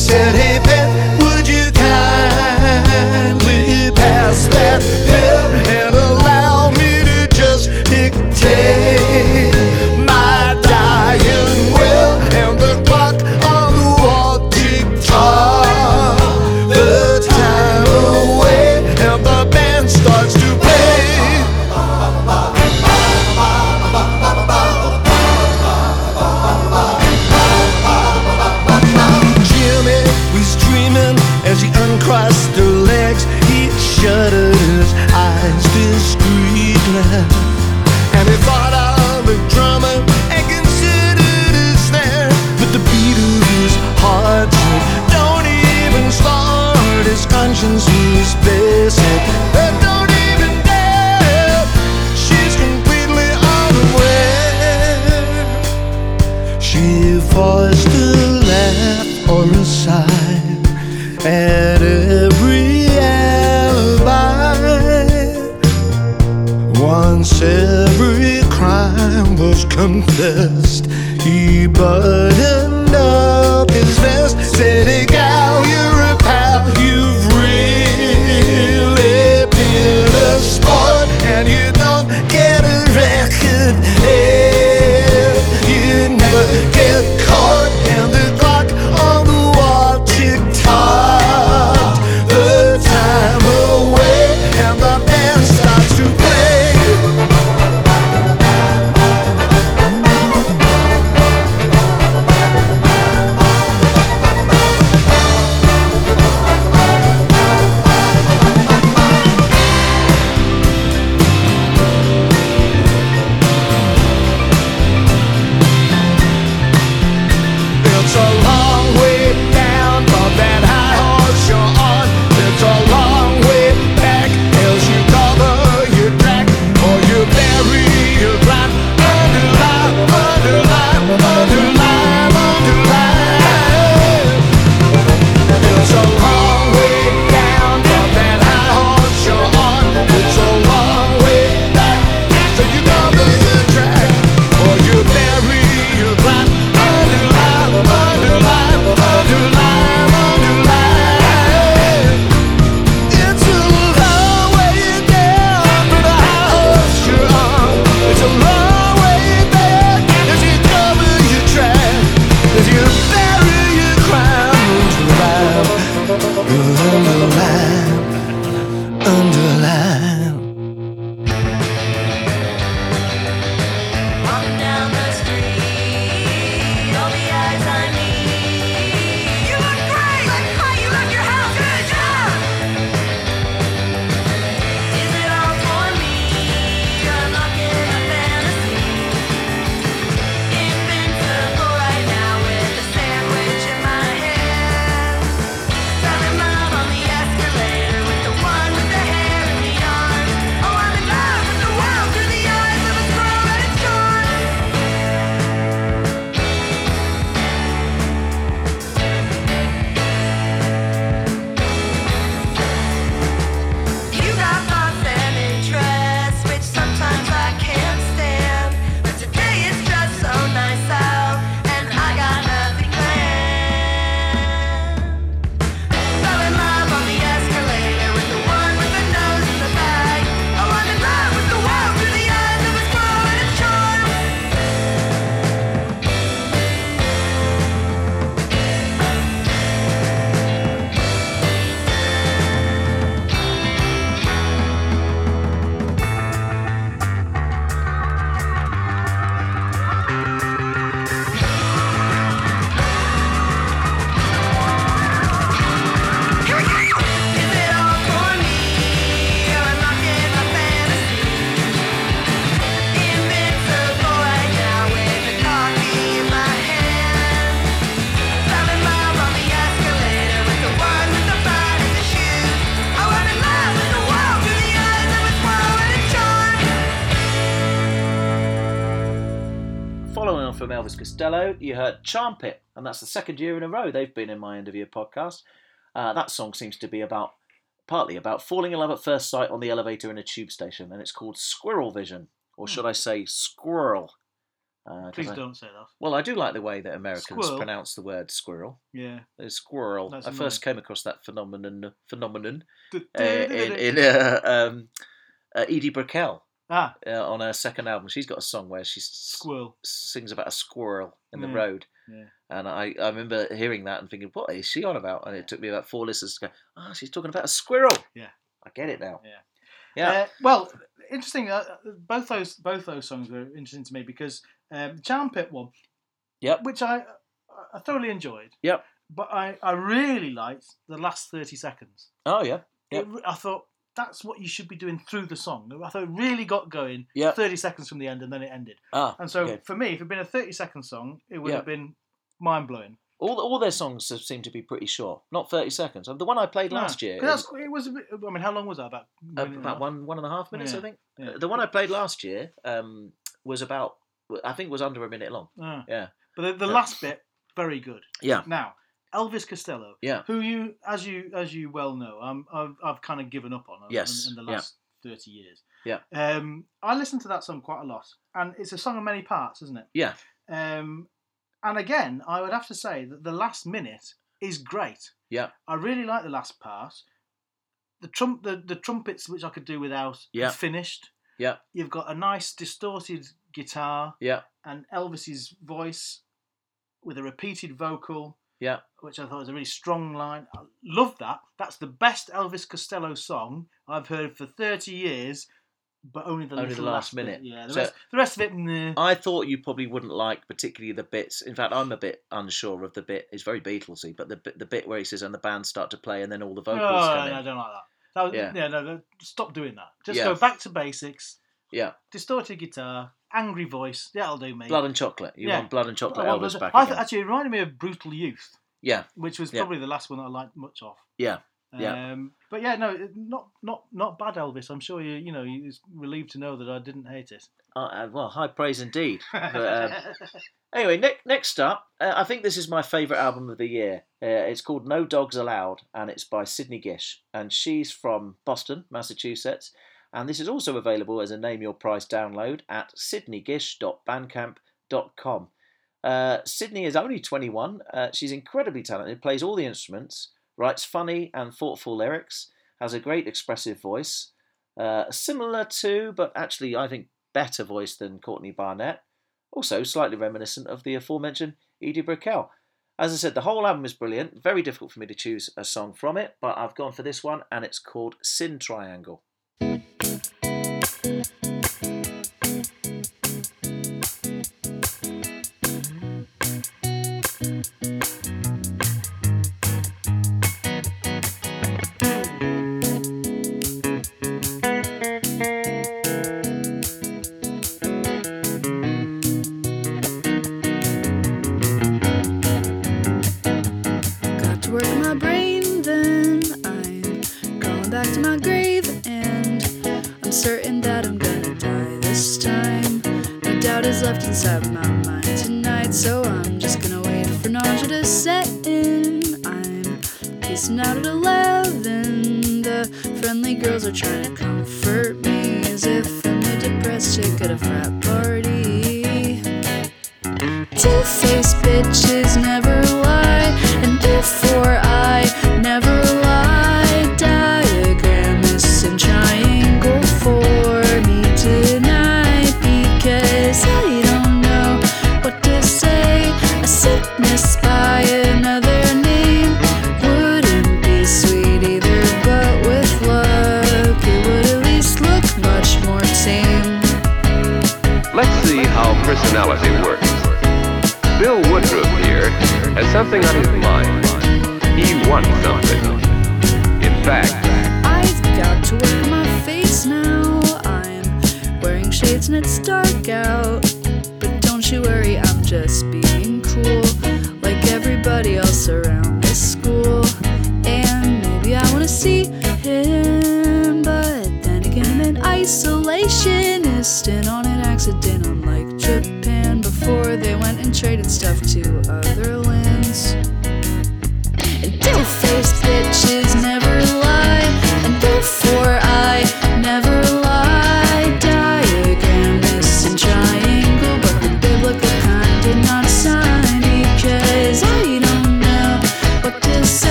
said, Hey, Costello. You heard Charm Pit, and that's the second year in a row they've been in my end of year podcast. Uh, that song seems to be about partly about falling in love at first sight on the elevator in a tube station, and it's called Squirrel Vision, or should I say Squirrel? Uh, Please I- don't say that. Well, I do like the way that Americans Squirrel. pronounce the word squirrel. Yeah. There's squirrel. That's I first came across that phenomenon phenomenon uh, in, in uh, um, uh, Edie Brickell ah, uh, on her second album. She's got a song where she s- squirrel. sings about a squirrel in the road. Yeah. And I, I remember hearing that and thinking, what is she on about? And it took me about four listens to go, ah, she's talking about a squirrel. Yeah. I get it now. Yeah. Yeah. Uh, well, interesting. Uh, both those both those songs were interesting to me because um, the Charm Pit one, Yep. which I I thoroughly enjoyed. Yep. But I, I really liked the last thirty seconds. Oh, yeah. Yep. It I thought that's what you should be doing through the song. I thought it really got going. Yep. Thirty seconds from the end, and then it ended. Ah, And so okay. for me, if it'd been a thirty second song, it would Yeah. have been mind blowing. all, all their songs seem to be pretty short, not 30 seconds. The one I played last year, That's, it was. A bit, I mean, how long was that? About uh, minute and a about one one and a half minutes, I think. Yeah. The one I played last year um, was about, I think, was under a minute long. Ah. Yeah. But the, the Yeah. last bit, very good. Yeah. Now, Elvis Costello, Yeah. who you, as you as you well know, um, I've I've kind of given up on Yes, in, in the yeah. last thirty years. Yeah. Um, I listen to that song quite a lot, and it's a song of many parts, isn't it? Yeah. Um, and again, I would have to say that the last minute is great. Yeah. I really like the last part. The trump, the, the trumpets, which I could do without, are Yeah. finished. Yeah. You've got a nice distorted guitar Yeah. and Elvis's voice with a repeated vocal, Yeah. which I thought was a really strong line. I love that. That's the best Elvis Costello song I've heard for 30 years, but only the, Only the last bit. minute. Yeah, the, So- rest, the rest of it, nah. I thought you probably wouldn't like particularly the bits. In fact, I'm a bit unsure of the bit. It's very Beatlesy, but the bit- the bit where he says and the band start to play and then all the vocals no, come no, in. I don't like that. that was, Yeah. yeah. no, no, stop doing that. Just Yeah. go back to basics. Yeah, Distorted guitar, angry voice. That'll do me. blood and chocolate. You Yeah. want blood and chocolate Elvis back I th- actually, it reminded me of Brutal Youth, yeah, which was Yeah. probably the last one that I liked much of. yeah, Yeah. Um, but yeah, no, not not not bad, Elvis. I'm sure you you know you're relieved to know that I didn't hate it. uh, uh, well, high praise indeed. But, um, Anyway, ne- next up, uh, I think this is my favourite album of the year. Uh, it's called No Dogs Allowed, and it's by Sydney Gish, and she's from Boston, Massachusetts. And this is also available as a Name Your Price download at sydneygish.bandcamp.com. Uh, Sydney is only 21. Uh, she's incredibly talented, plays all the instruments, writes funny and thoughtful lyrics, has a great expressive voice, uh, similar to, but actually I think better voice than Courtney Barnett also slightly reminiscent of the aforementioned Edie Brickell. As I said, the whole album is brilliant. Very difficult for me to choose a song from it, but I've gone for this one, and it's called Sin Triangle. Inside my mind tonight, so I'm just gonna wait for nausea to set in. I'm pacing out at 11. The friendly girls are trying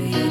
Wouldn't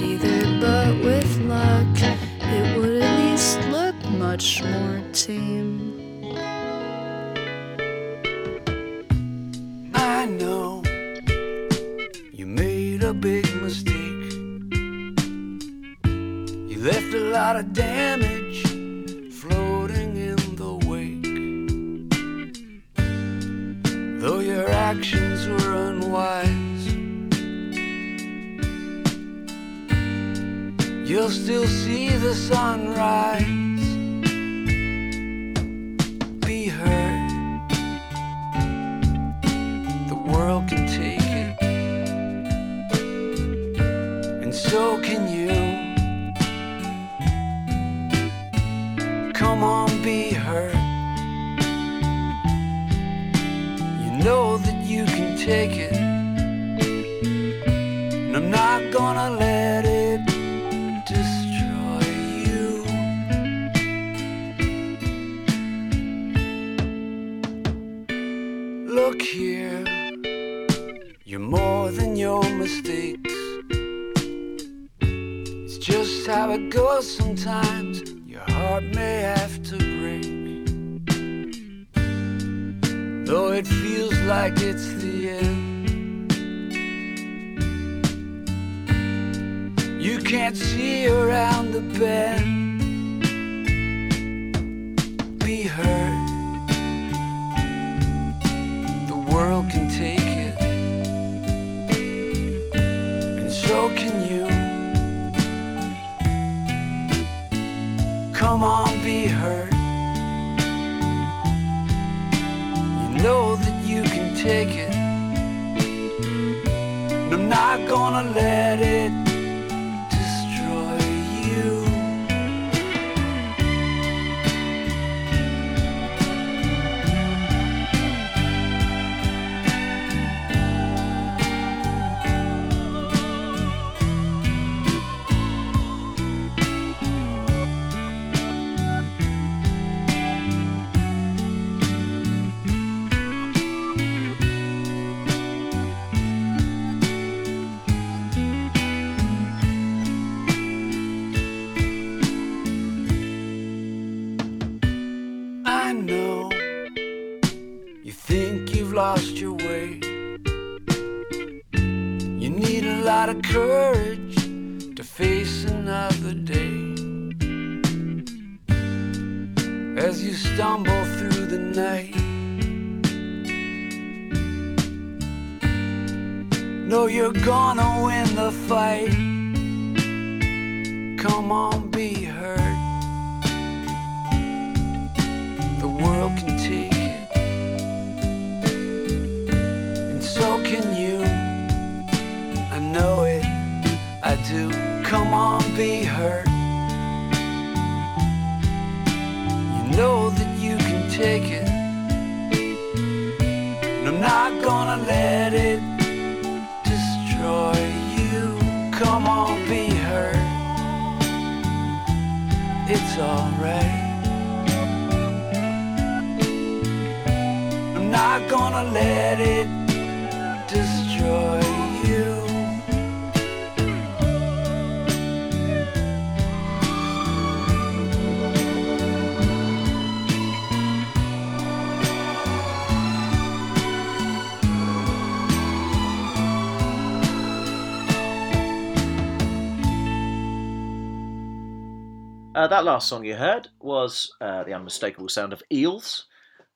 Uh, that last song you heard was uh, the unmistakable sound of Eels.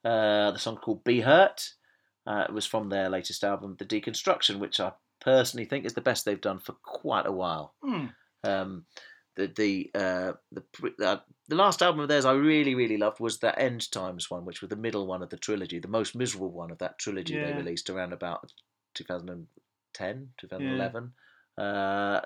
Uh, the song called "Be Hurt." Uh, it was from their latest album, The Deconstruction, which I personally think is the best they've done for quite a while. Hmm. Um, the the uh, the uh, the last album of theirs I really really loved was the End Times one, which was the middle one of the trilogy, the most miserable one of that trilogy they released around about 2010, 2011. Uh,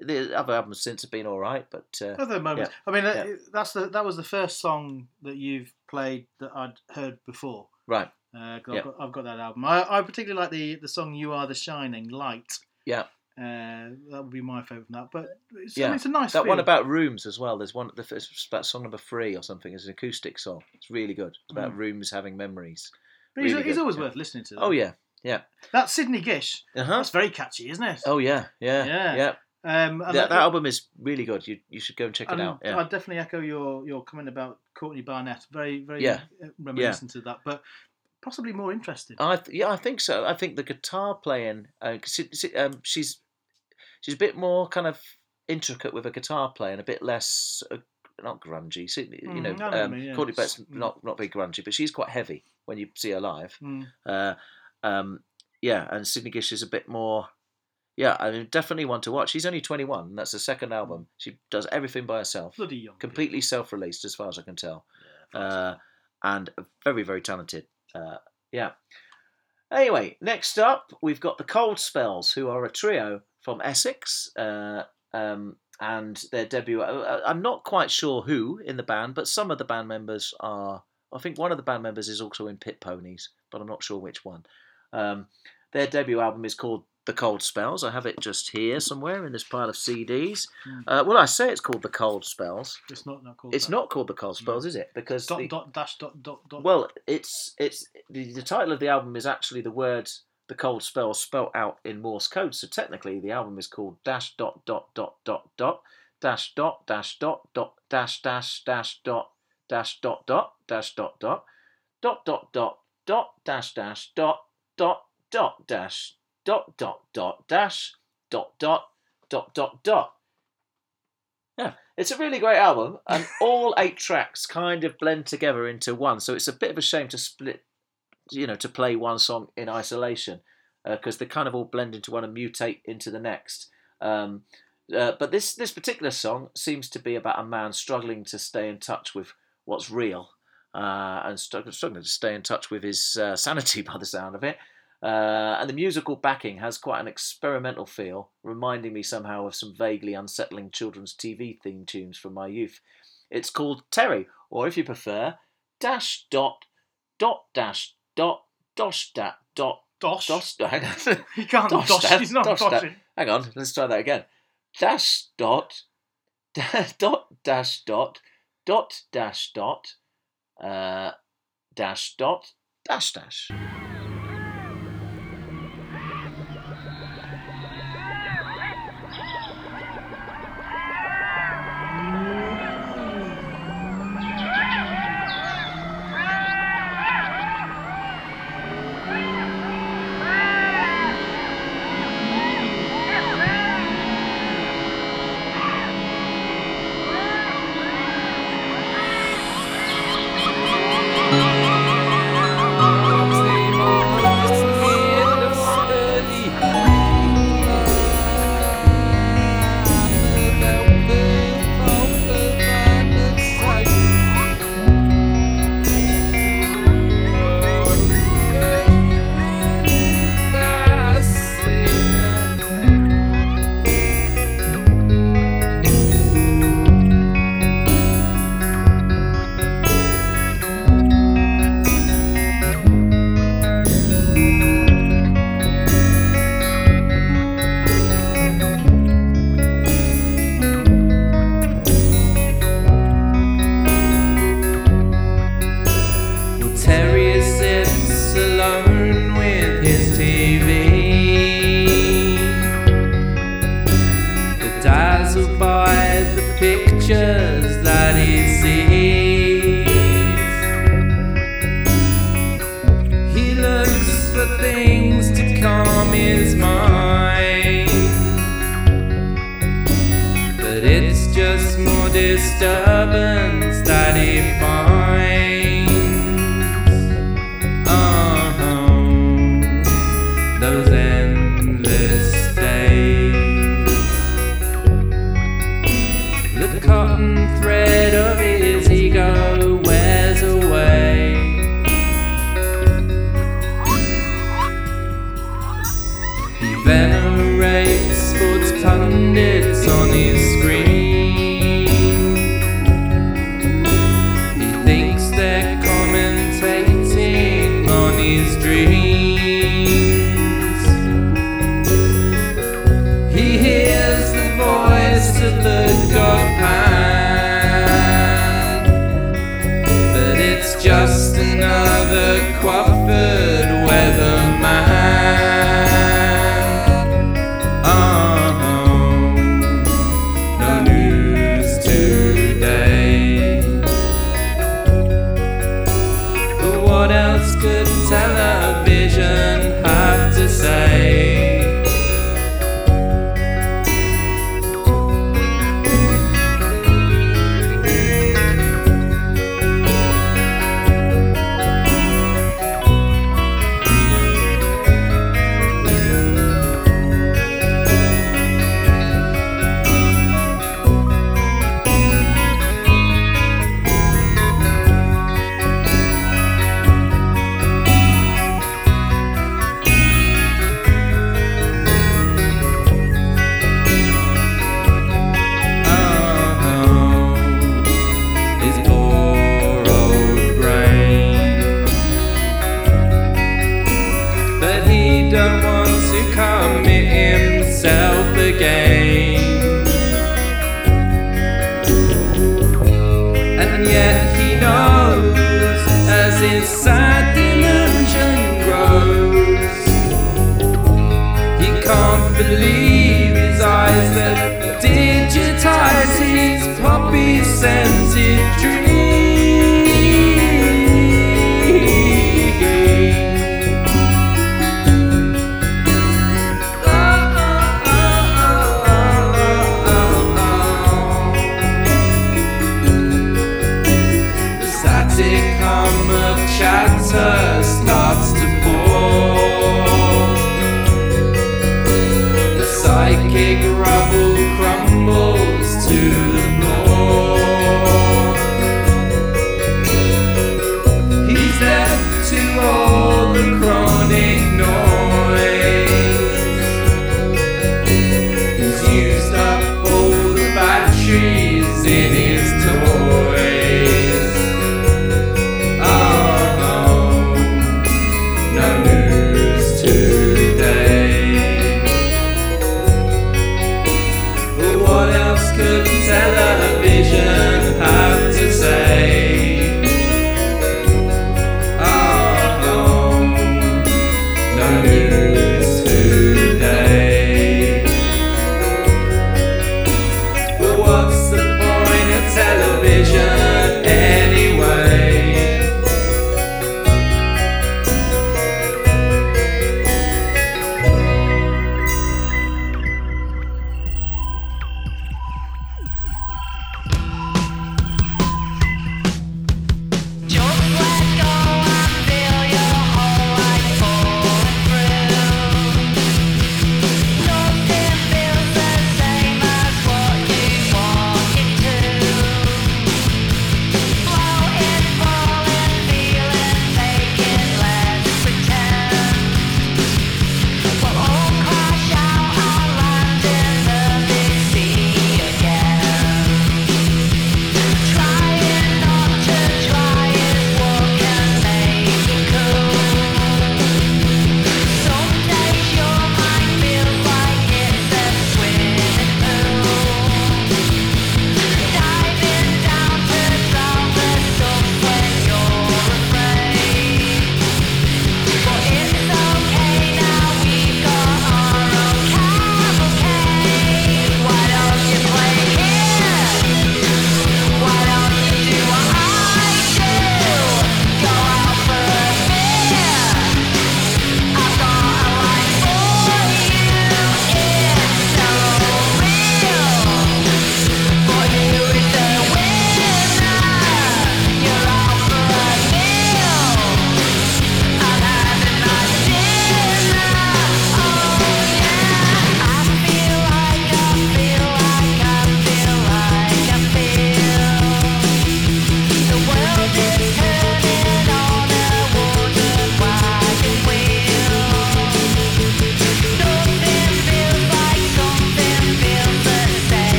the other albums since have been all right, but uh, Other moments. yeah. I mean, uh, Yeah. that's the that was the first song that you've played that I'd heard before. right, Uh, Yeah. I've, got, I've got that album. I, I particularly like the the song "You Are the Shining Light." yeah. Uh, that would be my favourite from that. But it's, I Yeah. mean, it's a nice. That one about rooms as well. There's one. The first, it's about song number three or something. It's an acoustic song. It's really good. It's about Mm. rooms having memories. But he's, really he's good, always yeah. worth listening to. Oh yeah, yeah. that Sydney Gish. Uh huh. That's very catchy, isn't it? Oh yeah, yeah, Yeah. yeah. Um, and That, that album is really good. You you should go and check it out. Yeah. I definitely echo your your comment about Courtney Barnett. Very very Yeah. uh, reminiscent of that, but possibly more interesting. I th- yeah, I think so. I think the guitar playing. Uh, 'cause it- it- um, she's she's a bit more kind of intricate with a guitar playing, a bit less. Uh, not grungy, so, you Mm, know. I Um, mean, yeah. Courtney Barnett's Mm. not not very grungy, but she's quite heavy when you see her live. Mm. Uh, um, yeah, and Sydney Gish is a bit more. Yeah, I definitely one to watch. She's only 21. And that's the second album. She does everything by herself, Bloody young. completely self-released, as far as I can tell, Yeah, uh, and very, very talented. Uh, yeah. Anyway, next up we've got the Cold Spells, who are a trio from Essex, uh, um, and their debut. I'm not quite sure who in the band, but some of the band members are. I think one of the band members is also in Pit Ponies, but I'm not sure which one. Um, their debut album is called The Cold Spells. I have it just here somewhere in this pile of CDs. Hmm. Uh, well, I say it's called The Cold Spells. It's not not called. It's that. not called The Cold Spells, No. is it? Because dot the- dot dash dot dot dot. well, it's it's the, the title of the album is actually the word the cold spell spelt out in Morse code. So technically, the album is called dash dot dot dot dot dot dash dot dash dot dot dash dash dash dot dash dot dot dash dot dot dot dot dot dot dash dash dot dot dot dash dot dot dot dash dot dot dot dot dot. Yeah, it's a really great album, and all eight tracks kind of blend together into one. So it's a bit of a shame to split, you know, to play one song in isolation because they kind of all blend into one and mutate into the next. Um, uh, but this this particular song seems to be about a man struggling to stay in touch with what's real uh, and struggling, struggling to stay in touch with his uh, sanity, by the sound of it. Uh, and the musical backing has quite an experimental feel, reminding me somehow of some vaguely unsettling children's TV theme tunes from my youth. It's called Terry, or if you prefer, dash dot dot dash dot dosh dat dot dosh. dosh. Hang on, He can't Dosh dosh. that, He's not dosh doshing. hang on. Let's try that again. Dash dot dot dash dot dot dash dot uh, dash dot dash dash.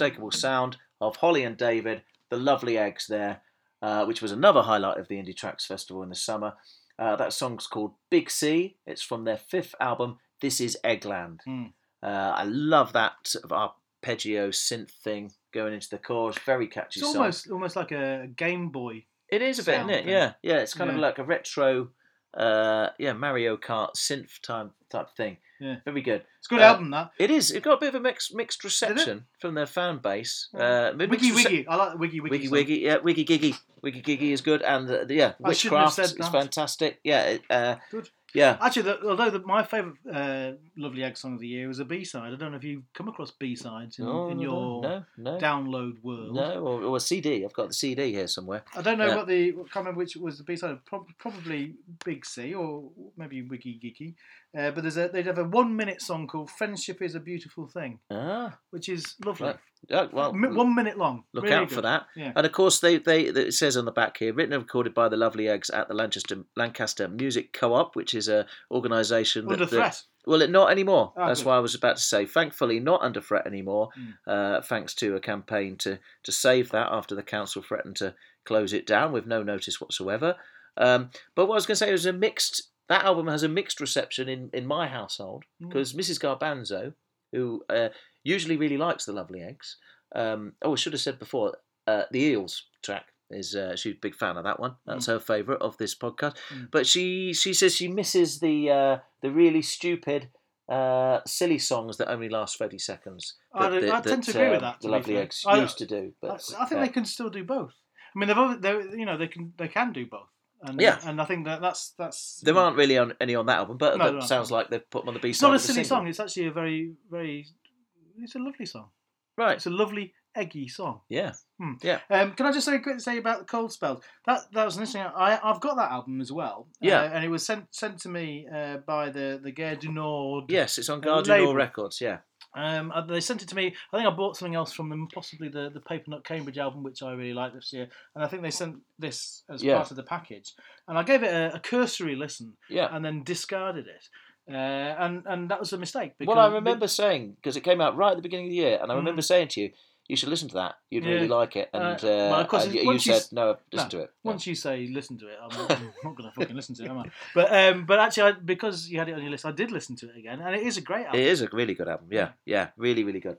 Unmistakable sound of Holly and David, the lovely eggs there, uh, which was another highlight of the Indie Tracks Festival in the summer. Uh, that song's called Big C. It's from their fifth album, This Is Eggland. Mm. Uh, I love that sort of arpeggio synth thing going into the chorus. Very catchy It's song. almost almost like a Game Boy. It is a bit, isn't it? thing. Yeah, yeah. It's kind of like a retro, uh, yeah, Mario Kart synth type type thing. Yeah. very good. It's a good Uh, album that. It is. It got a bit of a mixed mixed reception from their fan base. Uh, Wiggy rece- Wiggy. I like Wiggy Wiggy. Wiggy song. Wiggy, yeah, Wiggy Giggy, Wiggy Giggy is good, and uh, yeah, I Witchcraft is that. fantastic. Yeah, uh, Good. Yeah, Actually, the, although the, my favourite uh, Lovely Egg song of the year was a B side. I don't know if you've come across B sides in, No, in your no, no. download world. no, or, or a CD. I've got the CD here somewhere. I don't know Yeah. what the. I can't remember which was the B side. Prob- probably Big C or maybe Wiggy Giggy. Uh, but there's a they'd have a one minute song called "Friendship Is a Beautiful Thing," Ah, which is lovely. right. Oh, well, Mi- one minute long. Look Really out for that. Yeah. And of course, they, they it says on the back here, written and recorded by the Lovely Eggs at the Lancaster Lancaster Music Co-op, which is a organisation that, Under that- threat. well, it not anymore. Ah, That's good. why I was about to say. Thankfully, not under threat anymore, Mm. uh, thanks to a campaign to to save that after the council threatened to close it down with no notice whatsoever. Um, but what I was going to say was a mixed. That album has a mixed reception in, in my household Mm. because Mrs. Garbanzo, who uh, usually really likes the Lovely Eggs, um, oh, I should have said before, uh, the Eels track is uh, she's a big fan of that one. That's her favourite of this podcast. Mm. But she she says she misses the uh, the really stupid. Uh, silly songs that only last thirty seconds. I that- do- that- I tend to that, agree with um, that, The Lovely. Eggs I- used to do, I, but I think uh, they can still do both. I mean, they've always- you know they can they can do both. And, Yeah. and I think that that's that's. there aren't really on, any on that album. But No, that sounds like they've put them on the B side. It's not a silly single. song. It's actually a very very. It's a lovely song. right? It's a lovely eggy song. Yeah, Hmm. yeah. Um, can I just say quick say about the cold spells? That that was an interesting. I I've got that album as well. Yeah. uh, and it was sent sent to me uh, by the the Gare du Nord. Yes, it's on Uh, Gare du Nord label. Records. Yeah, Um, uh, they sent it to me. I think I bought something else from them, possibly the the Papernut Cambridge album, which I really liked this year. And I think they sent this as Yeah. part of the package. And I gave it a, a cursory listen yeah. and then discarded it. Uh, and and that was a mistake. Because Well, I remember saying because it came out right at the beginning of the year, and I remember Mm. saying to you, "You should listen to that. You'd Yeah. really like it." And Uh, uh, well, of course, and you, you said, "No, listen No, to it." Once you say listen to it, I'm not, not going to fucking listen to it, am I? But um, but actually, I, because you had it on your list, I did listen to it again, and it is a great album. It is a really good album. Yeah, yeah, really, really good.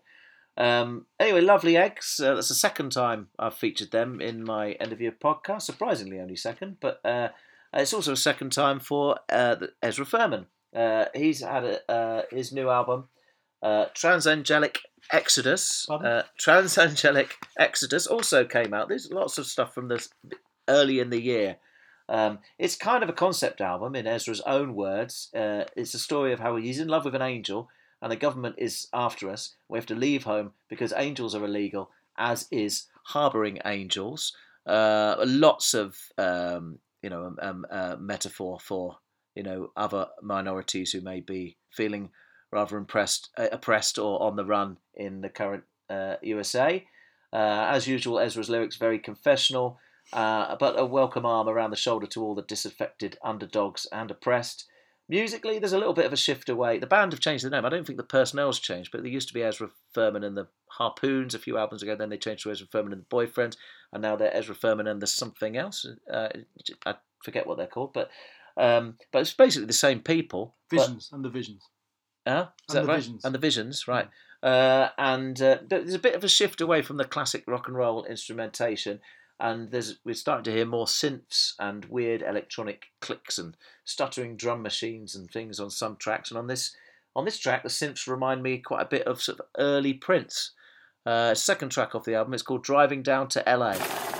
Um, anyway, Lovely Eggs. Uh, that's the second time I've featured them in my end of year podcast. Surprisingly, only second, but uh, it's also a second time for uh, Ezra Furman. Uh, he's had a, uh, his new album, uh, Transangelic Exodus. Uh, Transangelic Exodus also came out. There's lots of stuff from this early in the year. Um, it's kind of a concept album in Ezra's own words. Uh, it's a story of how he's in love with an angel and the government is after us. We have to leave home because angels are illegal, as is harbouring angels. Uh, lots of um, you know um, um, uh, metaphor for you know other minorities who may be feeling rather impressed, uh, oppressed or on the run in the current uh, USA. Uh, as usual, Ezra's lyrics very confessional, uh, but a welcome arm around the shoulder to all the disaffected underdogs and oppressed. Musically, there's a little bit of a shift away. The band have changed the name. I don't think the personnel's changed, but there used to be Ezra Furman and the Harpoons a few albums ago. Then they changed to Ezra Furman and the Boyfriends, and now they're Ezra Furman and the something else. Uh, I forget what they're called, but um, but it's basically the same people. Visions and the Visions. Huh? Is And that the right? Visions. And the visions, right? Uh, and uh, there's a bit of a shift away from the classic rock and roll instrumentation, and there's we're starting to hear more synths and weird electronic clicks and stuttering drum machines and things on some tracks. And on this on this track, the synths remind me quite a bit of sort of early Prince. Uh, second track off the album, it's called "Driving Down to L.A."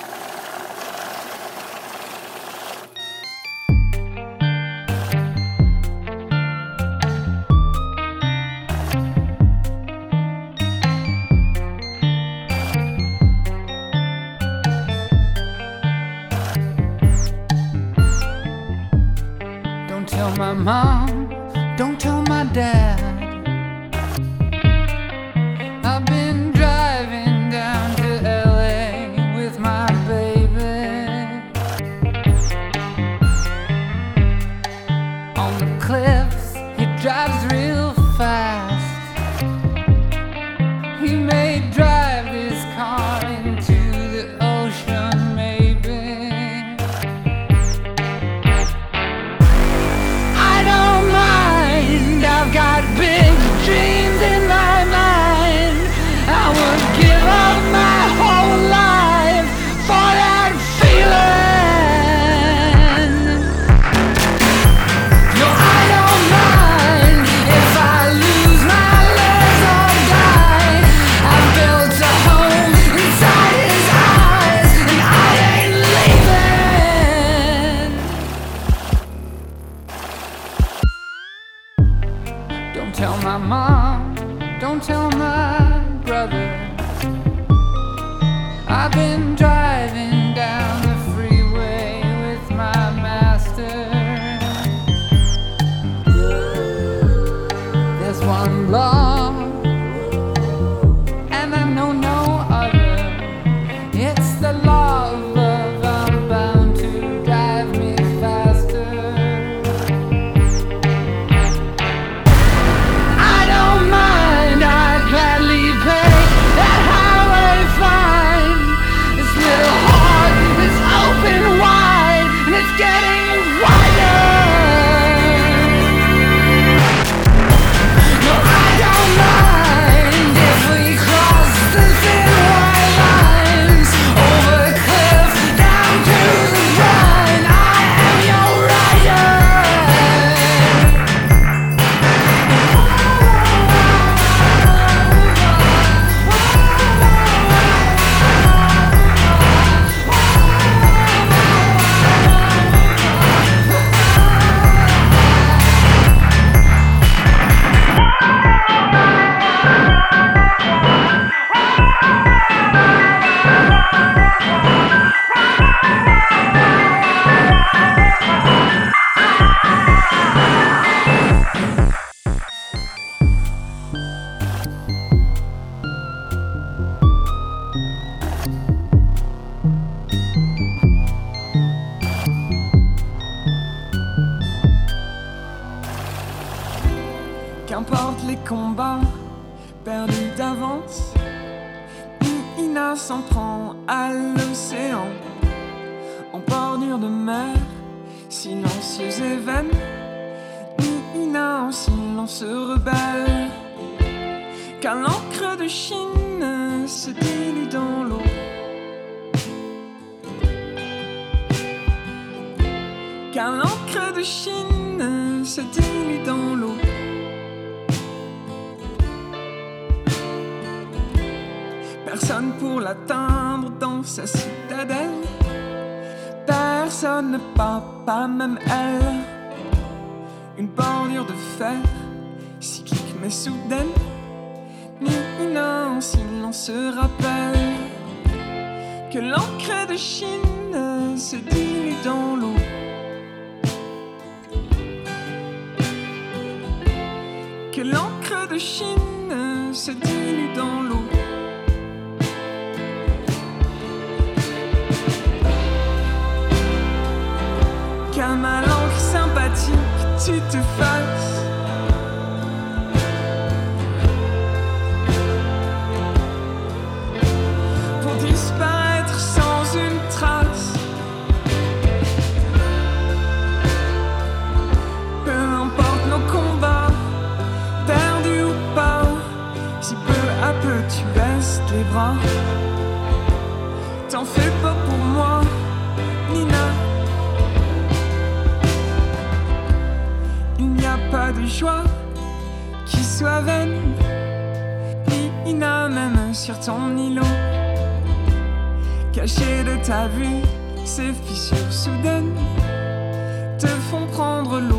se dans l'eau. Que l'encre de Chine se dilue dans l'eau. Qu'à ma langue sympathique, tu te fasses. qui soit vaine, Ina même sur ton îlot, caché de ta vue, ces fissures soudaines te font prendre l'eau.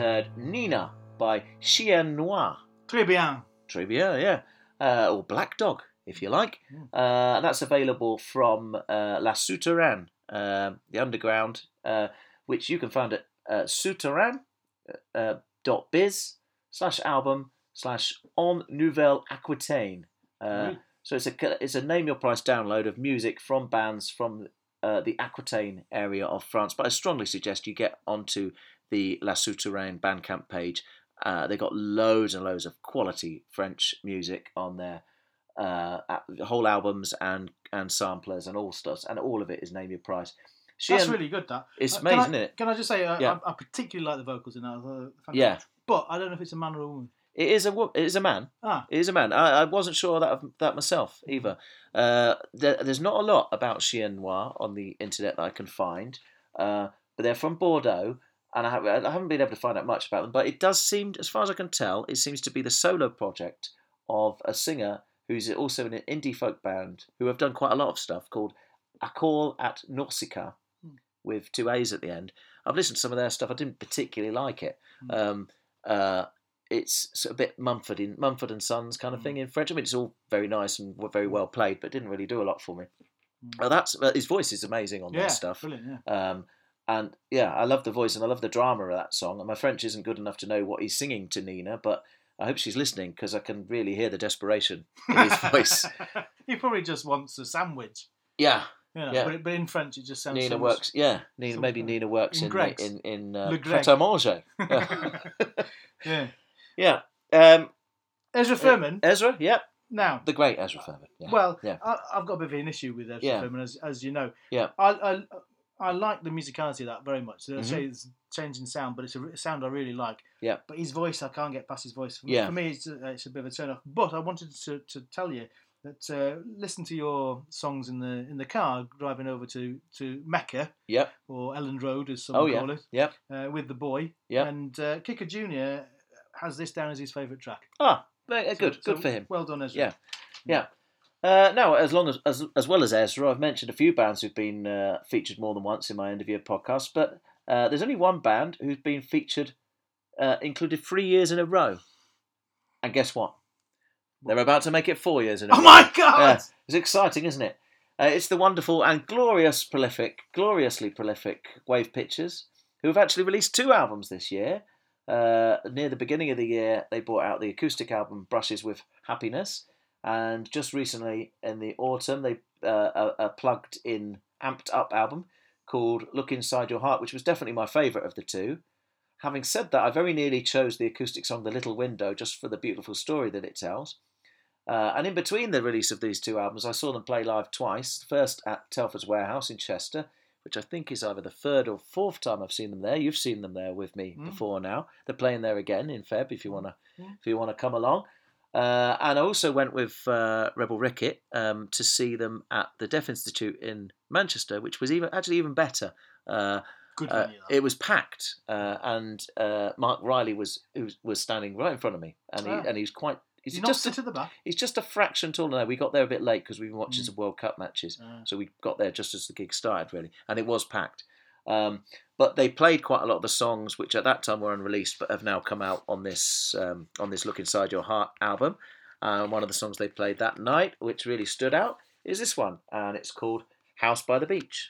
Heard Nina by Chien Noir. Très bien. Trivia, yeah. Uh, or Black Dog, if you like. Uh, that's available from uh, La Souterraine, uh, the underground, uh, which you can find at uh, souterraine uh, biz slash album slash on nouvelle aquitaine. Uh. So it's a it's a name your price download of music from bands from uh, the Aquitaine area of France. But I strongly suggest you get onto the La Souterraine Bandcamp page. Uh, they got loads and loads of quality French music on there, uh, whole albums and and samplers and all stuff, and all of it is name your price. That's really good. That It's Uh, I- amazing, isn't it? Can I just say, uh, Yeah. I, I particularly like the vocals in that. Yeah. But I don't know if it's a man or a woman. It is a it is a man. Ah. It is a man. I, I wasn't sure that of that myself either. Uh, there, there's not a lot about Chien Noir on the internet that I can find, uh, but they're from Bordeaux, and I, have, I haven't been able to find out much about them. But it does seem, as far as I can tell, it seems to be the solo project of a singer who's also in an indie folk band who have done quite a lot of stuff called A Call at Nausicaa, with two A's at the end. I've listened to some of their stuff. I didn't particularly like it. Um, uh, it's a bit Mumford in Mumford and Sons kind of thing in French. I mean, it's all very nice and very well played, but didn't really do a lot for me. Well, that's uh, his voice is amazing on Yeah, their stuff. brilliant, yeah. Um, and yeah, I love the voice and I love the drama of that song. And my French isn't good enough to know what he's singing to Nina, but I hope she's listening because I can really hear the desperation in his voice. he probably just wants a sandwich. Yeah, You know, yeah. but, but in French it just sounds. Nina so works. Yeah, Nina. Maybe Nina works in in Greggs. in in uh, Le Manger. Yeah. Yeah. Um, Ezra Furman. Ezra. Yeah. Now, The great Ezra Furman. Yeah. well, yeah. I, I've got a bit of an issue with Ezra Yeah. Furman, as, as you know. Yeah. I, I I like the musicality of that very much. So I Mhm. say it's changing sound, but it's a sound I really like. Yeah. But his voice, I can't get past his voice. For, Yeah. for me, it's a, it's a bit of a turn off. But I wanted to, to tell you that uh, listen to your songs in the in the car driving over to, to Mecca Yep. or Elland Road, as some Oh yeah. call it, Yep. uh, with the boy. Yep. And uh, Kicker Junior has this down as his favourite track. Ah, uh, So- good. so good for him. Well done, Ezra. Yeah. Yeah. Uh, now, as long as, as as well as Ezra, I've mentioned a few bands who've been uh, featured more than once in my end of year podcast, but uh, there's only one band who's been featured, uh, included three years in a row. And guess what? They're about to make it four years in a Oh row. Oh my God! It's exciting, isn't it? Uh, it's the wonderful and glorious, prolific, gloriously prolific Wave Pictures, who have actually released two albums this year. Uh, near the beginning of the year, they brought out the acoustic album Brushes with Happiness, and just recently in the autumn, they uh, a, a plugged in, amped up album called Look Inside Your Heart, which was definitely my favourite of the two. Having said that, I very nearly chose the acoustic song The Little Window just for the beautiful story that it tells. Uh, and in between the release of these two albums, I saw them play live twice. First at Telford's Warehouse in Chester, which I think is either the third or fourth time I've seen them there. You've seen them there with me Mm. before now. They're playing there again in Feb if you wanna Mm. if you wanna come along. Uh, and I also went with uh, Rebel Ricket um, to see them at the Deaf Institute in Manchester, which was even actually even better. Uh, Good uh, it was packed, uh, and uh, Marc Riley was was was standing right in front of me, and he Ah. and he's quite. He's Did you not just at the back? He's just a fraction taller. No, we got there a bit late because we've been watching Mm. some World Cup matches, Ah. so we got there just as the gig started, really, and it was packed. Um, but they played quite a lot of the songs which at that time were unreleased but have now come out on this um, on this Look Inside Your Heart album. And one of the songs they played that night, which really stood out, is this one, and it's called House by the Beach.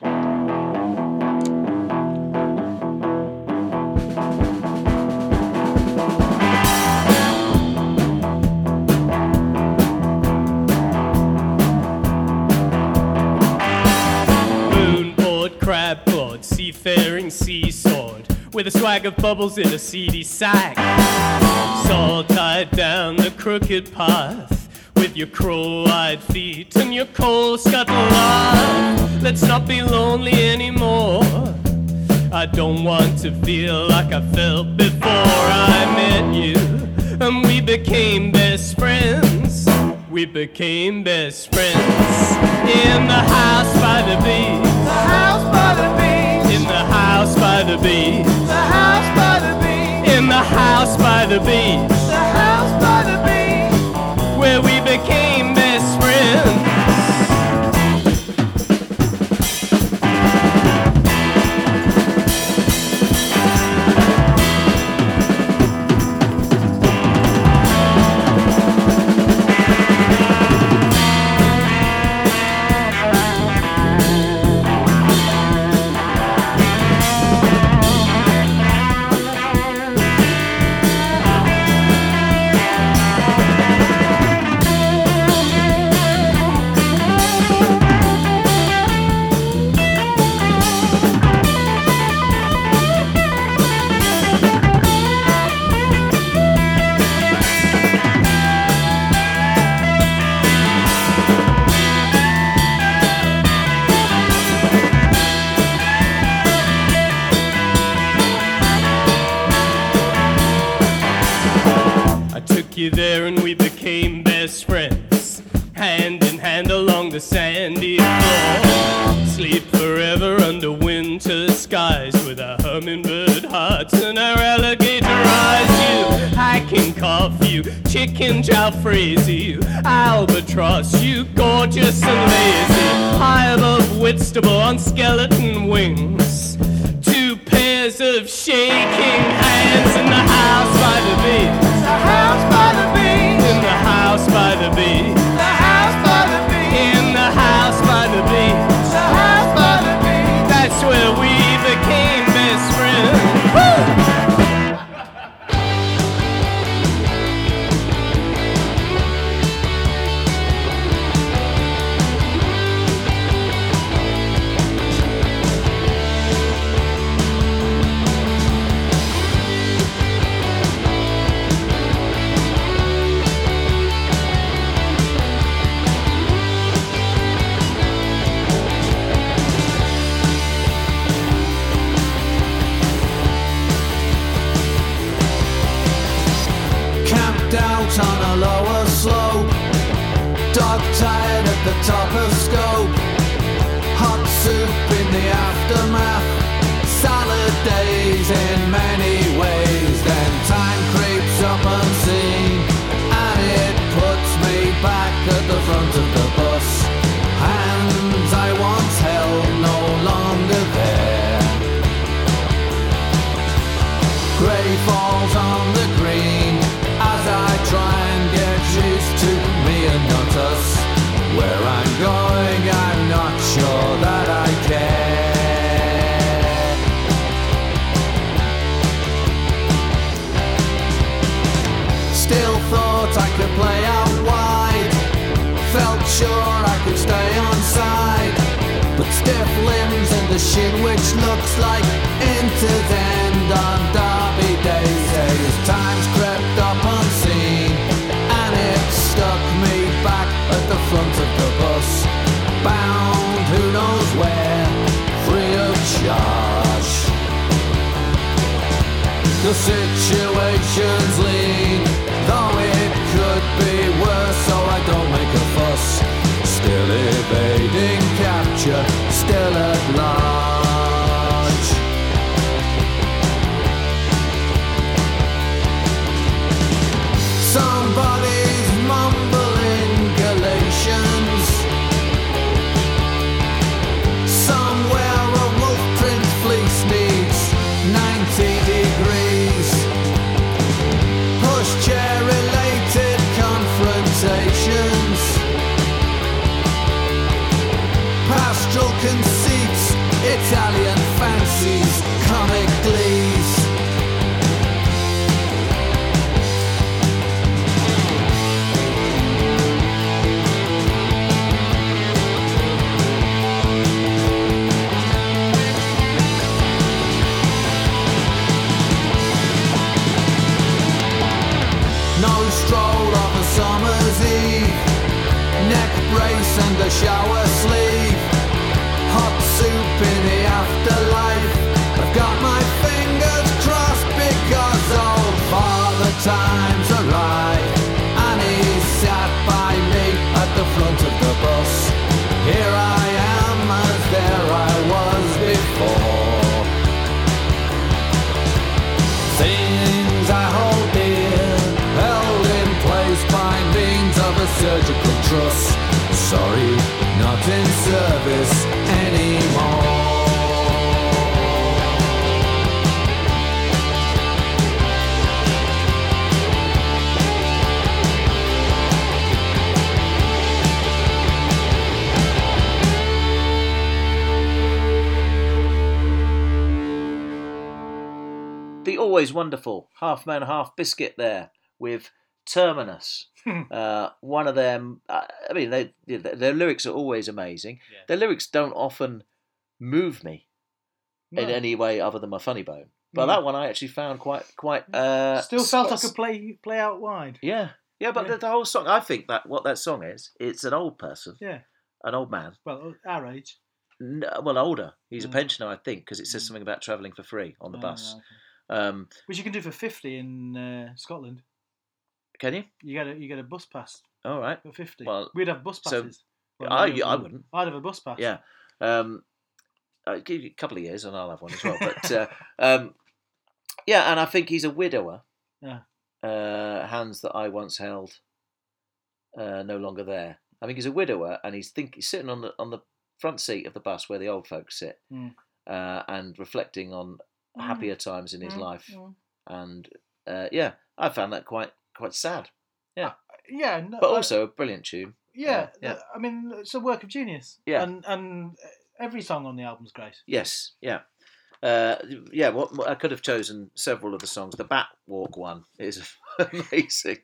With a swag of bubbles in a seedy sack. Saw tied down the crooked path, with your crow-eyed feet and your coal scuttle laugh. Let's not be lonely anymore. I don't want to feel like I felt before I met you, and we became best friends. We became best friends in the house by the beach. The house by the beach. In the house by the beach. The house by the beach. In the house by the beach. The house by the beach. Where we became you albatross, you gorgeous and lazy. High above Whitstable on skeleton wings. Two pairs of shaking hands in the house by the beach. Which looks like into the end on Derby Day says time's crept up unseen and it stuck me back at the front of the bus. Bound who knows where free of charge. The situation's lean though it could be worse so I don't make a fuss. Still evading capture still at large conceits, Italian fancies, comic glees. No stroll of a summer's eve. Neck brace and a shower sleeve. Time's arrived. And he sat by me at the front of the bus. Here I am as there I was before. Things I hold dear, held in place by means of a surgical truss. Sorry, not in service always wonderful half man, half biscuit there with Terminus. uh, one of them, uh, I mean, they, their, lyrics are always amazing. Their lyrics don't often move me in any way other than my funny bone. But No. that one I actually found quite, quite. Uh, Still felt I could play play out wide. Yeah, yeah, but The, the whole song, I think that what that song is, it's an old person, Yeah. an old man. Well, our age. No, well, older. He's Mm. a pensioner, I think, because it says something about travelling for free on the Oh, bus. right, Um, Which you can do for fifty in uh, Scotland. can you? You get a you get a bus pass All right. for fifty. Well, We'd have bus so passes. Well, I, I wouldn't. I'd have a bus pass. Yeah. Um, I'll give you a couple of years and I'll have one as well. But uh, um, yeah, and I think he's a widower. Yeah. Uh, hands that I once held, uh, no longer there. I think he's a widower, and he's think he's sitting on the on the front seat of the bus where the old folks sit, Mm. uh, and reflecting on. Happier times in his Mm, life. mm. And uh, yeah, I found that quite quite sad. Yeah, Yeah. No, but also a brilliant tune. yeah, yeah. I mean, it's a work of genius. Yeah. And and every song on the album's great. Yes, yeah. Uh, yeah, what, what- I could have chosen several of the songs. The Bat Walk one is amazing.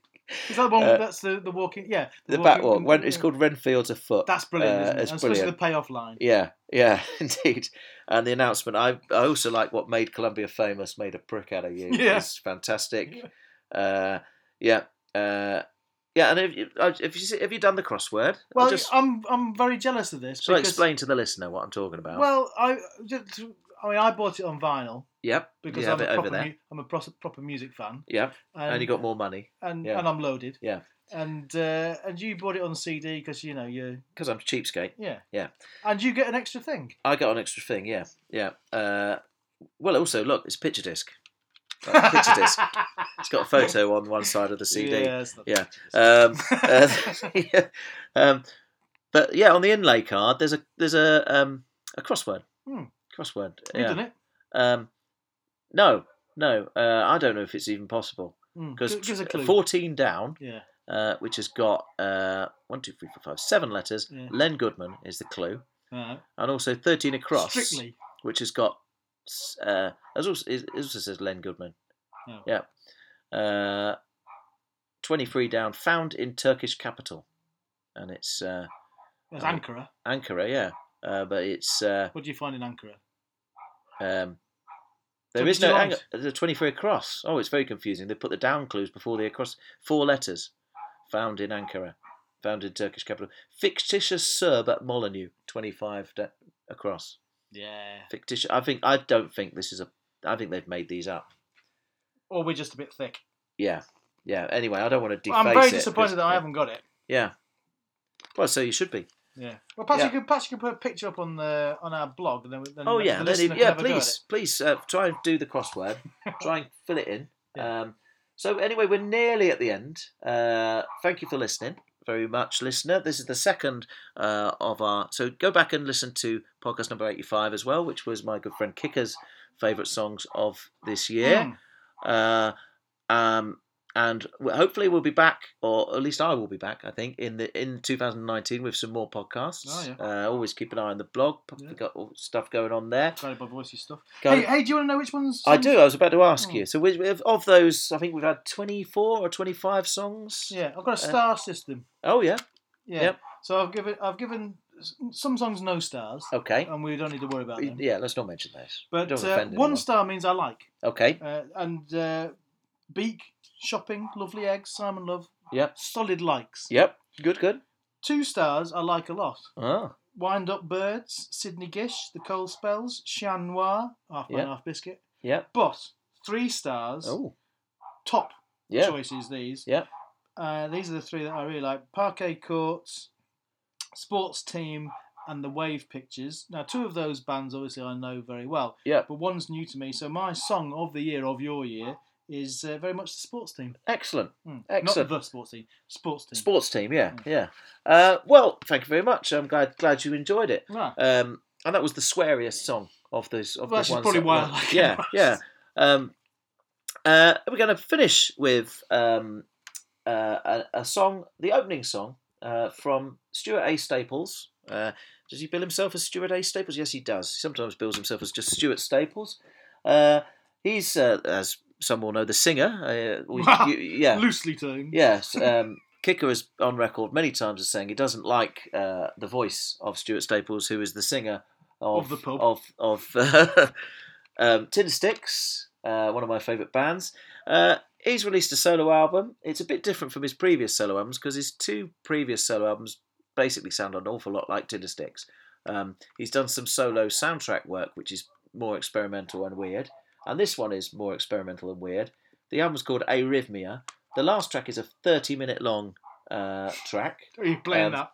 Is that the one? Uh, that's the the walking. Yeah. the Bat walking- Walk. When, it's called Renfields Afoot. That's brilliant. Uh, isn't it? it's especially brilliant. the payoff line. Yeah, yeah, indeed. And the announcement. I I also like what made Colombia famous. Made a prick out of you. Yeah. It's fantastic. Uh, yeah. Uh, yeah, and have you, have you have you done the crossword? Well, just I'm I'm very jealous of this. So because- explain to the listener what I'm talking about? Well, I just, I mean, I bought it on vinyl yep, because I'm a over proper there. mu- I'm a pros- proper music fan. Yep, and, And- you got more money. and yeah. and I'm loaded. Yeah. And uh, and you bought it on CD because you know you because I'm a cheapskate. yeah Yeah. and you get an extra thing. I got an extra thing, yeah, yeah. Uh, well, also look, it's picture disc. Like, picture disc. It's got a photo on one side of the CD. Yeah, yeah. Um, uh, yeah. Um, but yeah, on the inlay card, there's a there's a um, a crossword. Hmm. Crossword. You yeah. done it? Um, no, no. Uh, I don't know if it's even possible Hmm, because a clue. 14 down. Yeah. Uh, which has got uh, one, two, three, four, five, seven letters. Yeah. Len Goodman is the clue Right. and also 13 across, Strictly. which has got, uh, as also, it also says Len Goodman. Oh. Yeah. Uh, 23 down, found in Turkish capital. And it's uh, uh, Ankara. Ankara, yeah. Uh, but it's, uh, What do you find in Ankara? Um, there is no, delight. Ang- there's 23 across. Oh, it's very confusing. They put the down clues before the across, four letters. Found in Ankara, found in Turkish capital. Fictitious Serb at Molyneux, 25 da- across. Yeah. fictitious. I think I don't think this is a. I think they've made these up. Or we're just a bit thick. Yeah, yeah. Anyway, I don't want to deface I'm very it, that I haven't got it. Yeah. Well, so you should be. Yeah. Well, perhaps Yeah. you could perhaps you could put a picture up on the on our blog, and then, then Oh the yeah, then listener if- can yeah. have a go at Please, please uh, try and do the crossword. try and fill it in. Um, so anyway, we're nearly at the end. Uh, thank you for listening very much, listener. This is the second uh, of our. So go back and listen to podcast number eighty-five as well, which was my good friend Kicker's favourite songs of this year. Uh, um, and hopefully we'll be back, or at least I will be back. I think in the in 2019 with some more podcasts. Oh, uh, always keep an eye on the blog. We've got all stuff going on there. Guided by voices stuff. Go- Hey, hey, do you want to know which ones? I do. I was about to ask Oh. you. So, we, of those, I think we've had 24 or 25 songs. Yeah, I've got a Uh, star system. Oh yeah. Yeah. Yep. So I've given I've given some songs no stars. Okay. And we don't need to worry about them. Yeah. Let's not mention those. But Don't uh, one star means I like. Okay. Uh, and uh, Beak, Shopping, Lovely Eggs, Simon Love. Yep. Solid likes. Yep. Good. Good. Two stars I like a lot. Ah. Wind Up Birds, Sidney Gish, The Cold Spells, Chien Noir, Half Man, Yep. Half Biscuit. Yep. But three stars. Oh. Top Yeah. choices, these. Yep. Uh, these are the three that I really like Parquet Courts, Sports Team, and The Wave Pictures. Now, two of those bands, obviously, I know very well. Yeah. But one's new to me. So, my song of the year, of your year, is uh, very much the sports team. Excellent. Mm. Excellent. Not the sports team, sports team. Sports team. Yeah. Yeah. Uh, well, thank you very much. I'm glad glad you enjoyed it. Right. Um, and that was the sweariest song of those of Well, the that's ones probably why I like Yeah. Yeah. Um, uh, we're going to finish with um, uh, a, a song, the opening song uh, from Stuart A. Staples. Uh, does he bill himself as Stuart A. Staples? Yes, he does. He sometimes bills himself as just Stuart Staples. Uh, he's, uh, as some will know, the singer. Uh, we- you- yeah, Loosely termed. Yes. Um, Kicker is on record many times as saying he doesn't like uh, the voice of Stuart Staples, who is the singer of, Of the pub. of of um, Tindersticks, uh, one of my favourite bands. Uh, he's released a solo album. It's a bit different from his previous solo albums because his two previous solo albums basically sound an awful lot like Tindersticks. Um, he's done some solo soundtrack work, which is more experimental and weird, and this one is more experimental and weird. The album's called Arrhythmia. The last track is a 30 minute long uh, track. Are you playing Um, that?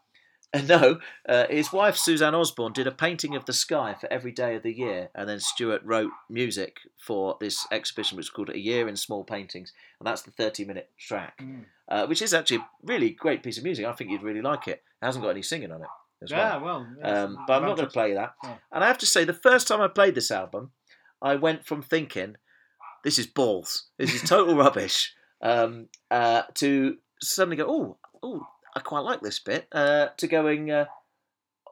No, uh, his wife Suzanne Osborne did a painting of the sky for every day of the year, and then Stuart wrote music for this exhibition, which is called A Year in Small Paintings, and that's the 30 minute track, Mm. uh, which is actually a really great piece of music. I think you'd really like it. It hasn't got any singing on it as Yeah, well. well, um, but I'm not going to play that. Oh. And I have to say, the first time I played this album, I went from thinking, this is balls, this is total rubbish, um, uh, to suddenly go, oh, oh, I quite like this bit, uh, to going, uh,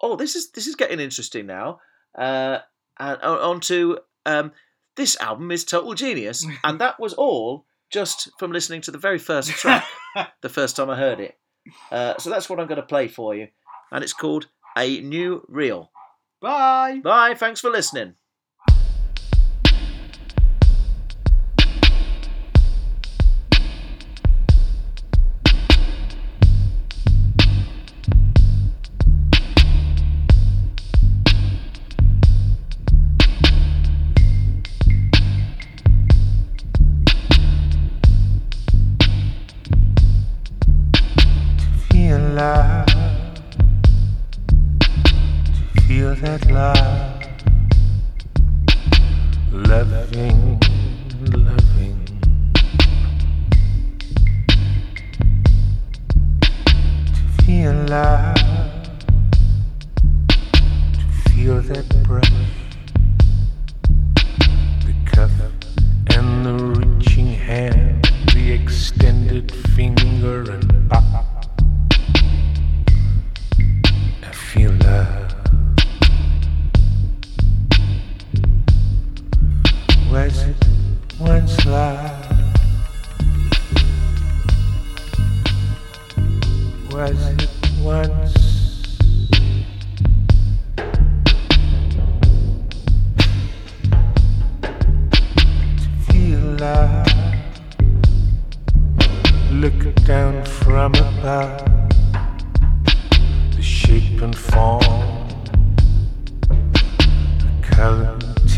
oh, this is this is getting interesting now, uh, and on to um, this album is total genius, and that was all just from listening to the very first track, the first time I heard it. Uh, so that's what I'm going to play for you, and it's called A New Real. Bye. Bye. Thanks for listening.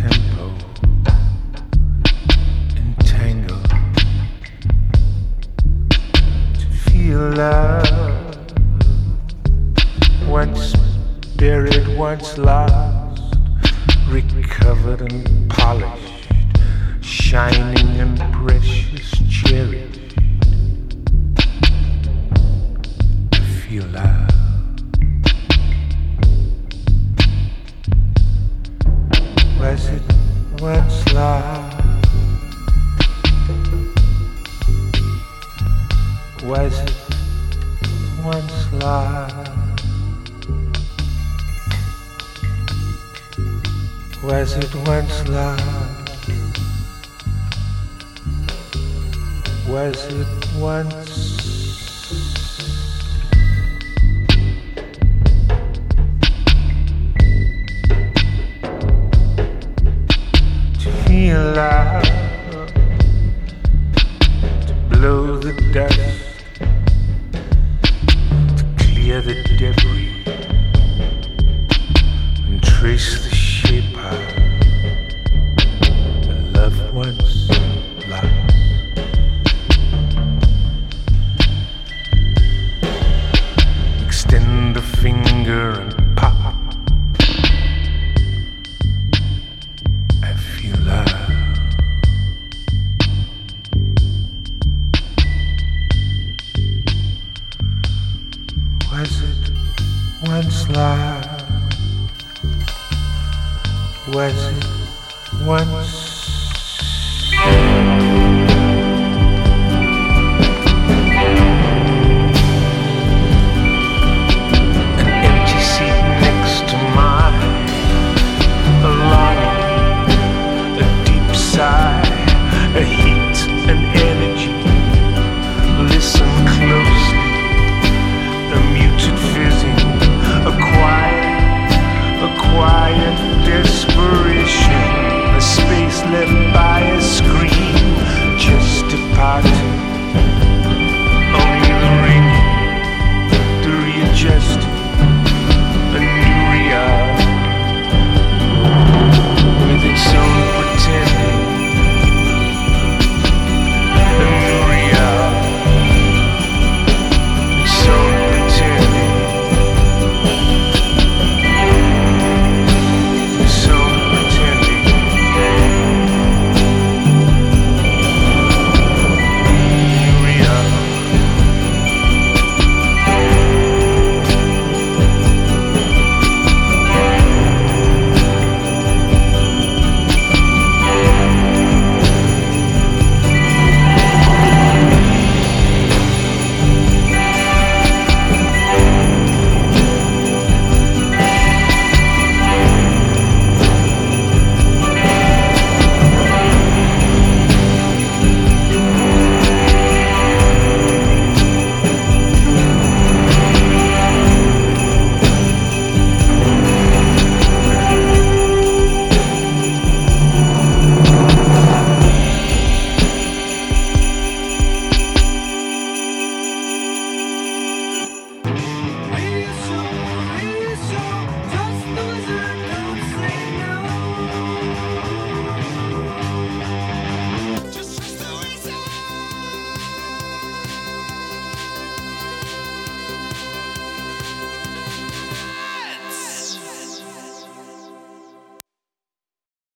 Color